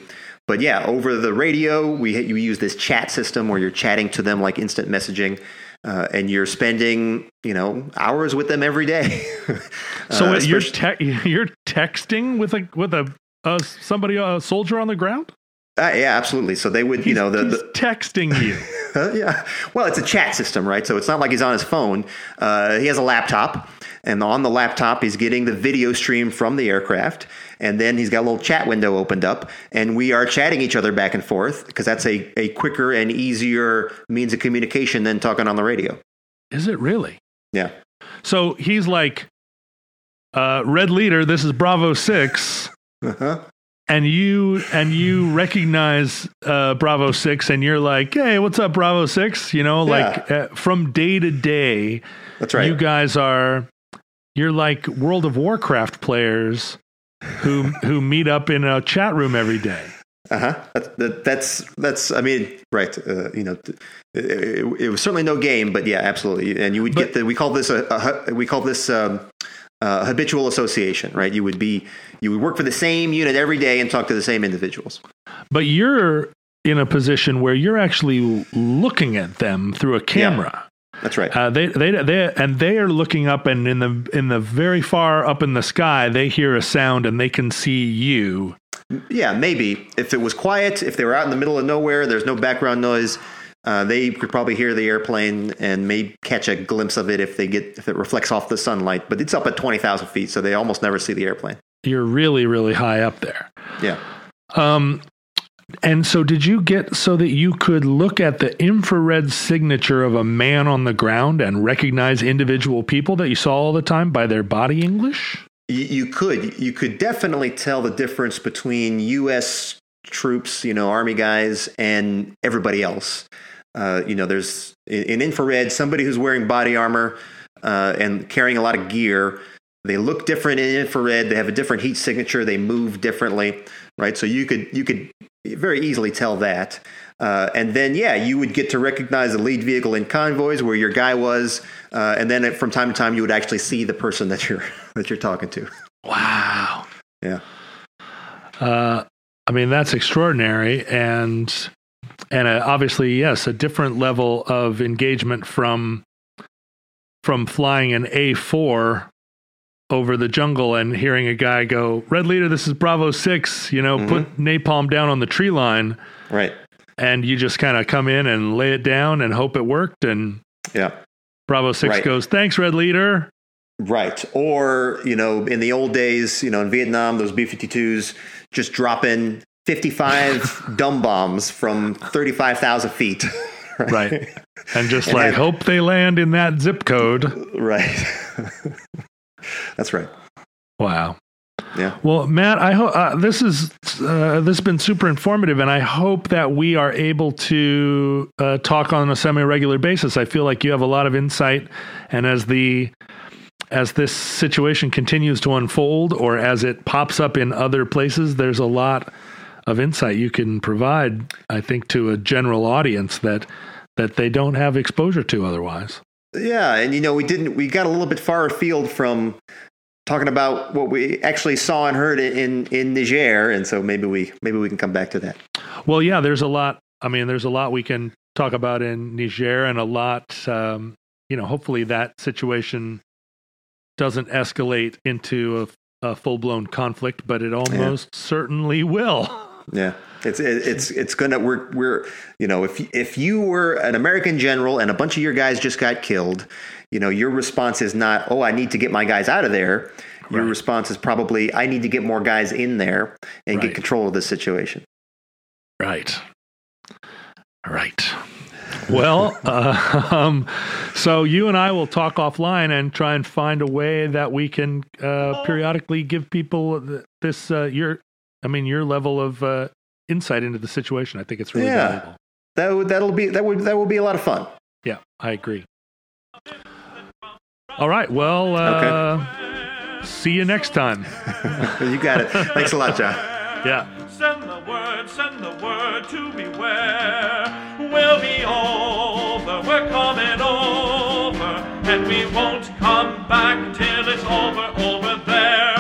But yeah, over the radio, we you use this chat system where you're chatting to them like instant messaging. Uh, and you're spending, you know, hours with them every day. so Uh, you're te- you're texting with a with a uh, somebody a soldier on the ground. Uh, yeah, absolutely. So they would, you know, the, He's the texting you. Yeah. Well, it's a chat system, right? So it's not like he's on his phone. Uh, he has a laptop, and on the laptop, he's getting the video stream from the aircraft, and then he's got a little chat window opened up, and we are chatting each other back and forth because that's a, a quicker and easier means of communication than talking on the radio. Is it really? Yeah. So he's like, uh, "Red leader, this is Bravo Six, Uh-huh. and you and you recognize uh, Bravo Six, and you're like, "Hey, what's up, Bravo 6? You know, like uh, from day to day, That's right. you guys are you're like World of Warcraft players who who meet up in a chat room every day. Uh huh. That, that, that's that's. I mean, right. Uh, you know, it, it, it was certainly no game, but yeah, absolutely. And you would But- get the. We call this a. a we call this um, uh, habitual association, right? You would be. You would work for the same unit every day and talk to the same individuals. But you're in a position where you're actually looking at them through a camera. That's right. Uh, they, they, they, and they are looking up, and in the in the very far up in the sky, they hear a sound, and they can see you. yeah, maybe if it was quiet, if they were out in the middle of nowhere, there's no background noise. Uh, they could probably hear the airplane and may catch a glimpse of it if they get if it reflects off the sunlight. But it's up at twenty thousand feet, so they almost never see the airplane. You're really, really high up there. Yeah. Um, and so, did you get so that you could look at the infrared signature of a man on the ground and recognize individual people that you saw all the time by their body English? You, could you could definitely tell the difference between U.S. troops, you know, Army guys, and everybody else. Uh, you know, there's in, in infrared somebody who's wearing body armor uh, and carrying a lot of gear. They look different in infrared. They have a different heat signature. They move differently, right? So you could you could very easily tell that. Uh, and then, yeah, you would get to recognize the lead vehicle in convoys where your guy was, uh, and then from time to time you would actually see the person that you're that you're talking to. Wow. Yeah. Uh, I mean, that's extraordinary, and and uh, obviously, yes, a different level of engagement from from flying an A four over the jungle and hearing a guy go, "Red leader, this is Bravo six. You know, put mm-hmm. napalm down on the tree line." Right. and you just kind of come in and lay it down and hope it worked. And Yeah. Bravo Six Right. goes, "Thanks, Red Leader." Right. Or, you know, in the old days, you know, in Vietnam, those B 52s just drop in 55 dumb bombs from 35,000 feet. Right, and just And like have- hope they land in that zip code. Right. That's right. Wow. Yeah. Well, Matt, I hope uh, this is uh, this has been super informative, and I hope that we are able to uh, talk on a semi-regular basis. I feel like you have a lot of insight, and as the as this situation continues to unfold, or as it pops up in other places, there's a lot of insight you can provide. I think to a general audience that that they don't have exposure to otherwise. Yeah. And, you know, we didn't, we got a little bit far afield from talking about what we actually saw and heard in, in Niger. And so maybe we, maybe we can come back to that. Well, yeah, there's a lot. I mean, there's a lot we can talk about in Niger, and a lot. Um, you know, hopefully that situation doesn't escalate into a, a full blown conflict, but it almost certainly will. Yeah, it's it's it's gonna we're we're you know if if you were an American general and a bunch of your guys just got killed, you know your response is not oh I need to get my guys out of there. Your Right. response is probably I need to get more guys in there and Right. get control of this situation. Right. Right. Well, uh, um, so you and I will talk offline and try and find a way that we can uh, periodically give people this uh, your, I mean, your level of uh, insight into the situation. I think it's really yeah. valuable. That would that'll be that would that will be a lot of fun. Yeah, I agree. All right. Well, uh, okay. see you next time. you got it. Thanks a lot, John. Yeah. Send the word, send the word to beware. We'll be over. We're coming over. And we won't come back till it's over, over there.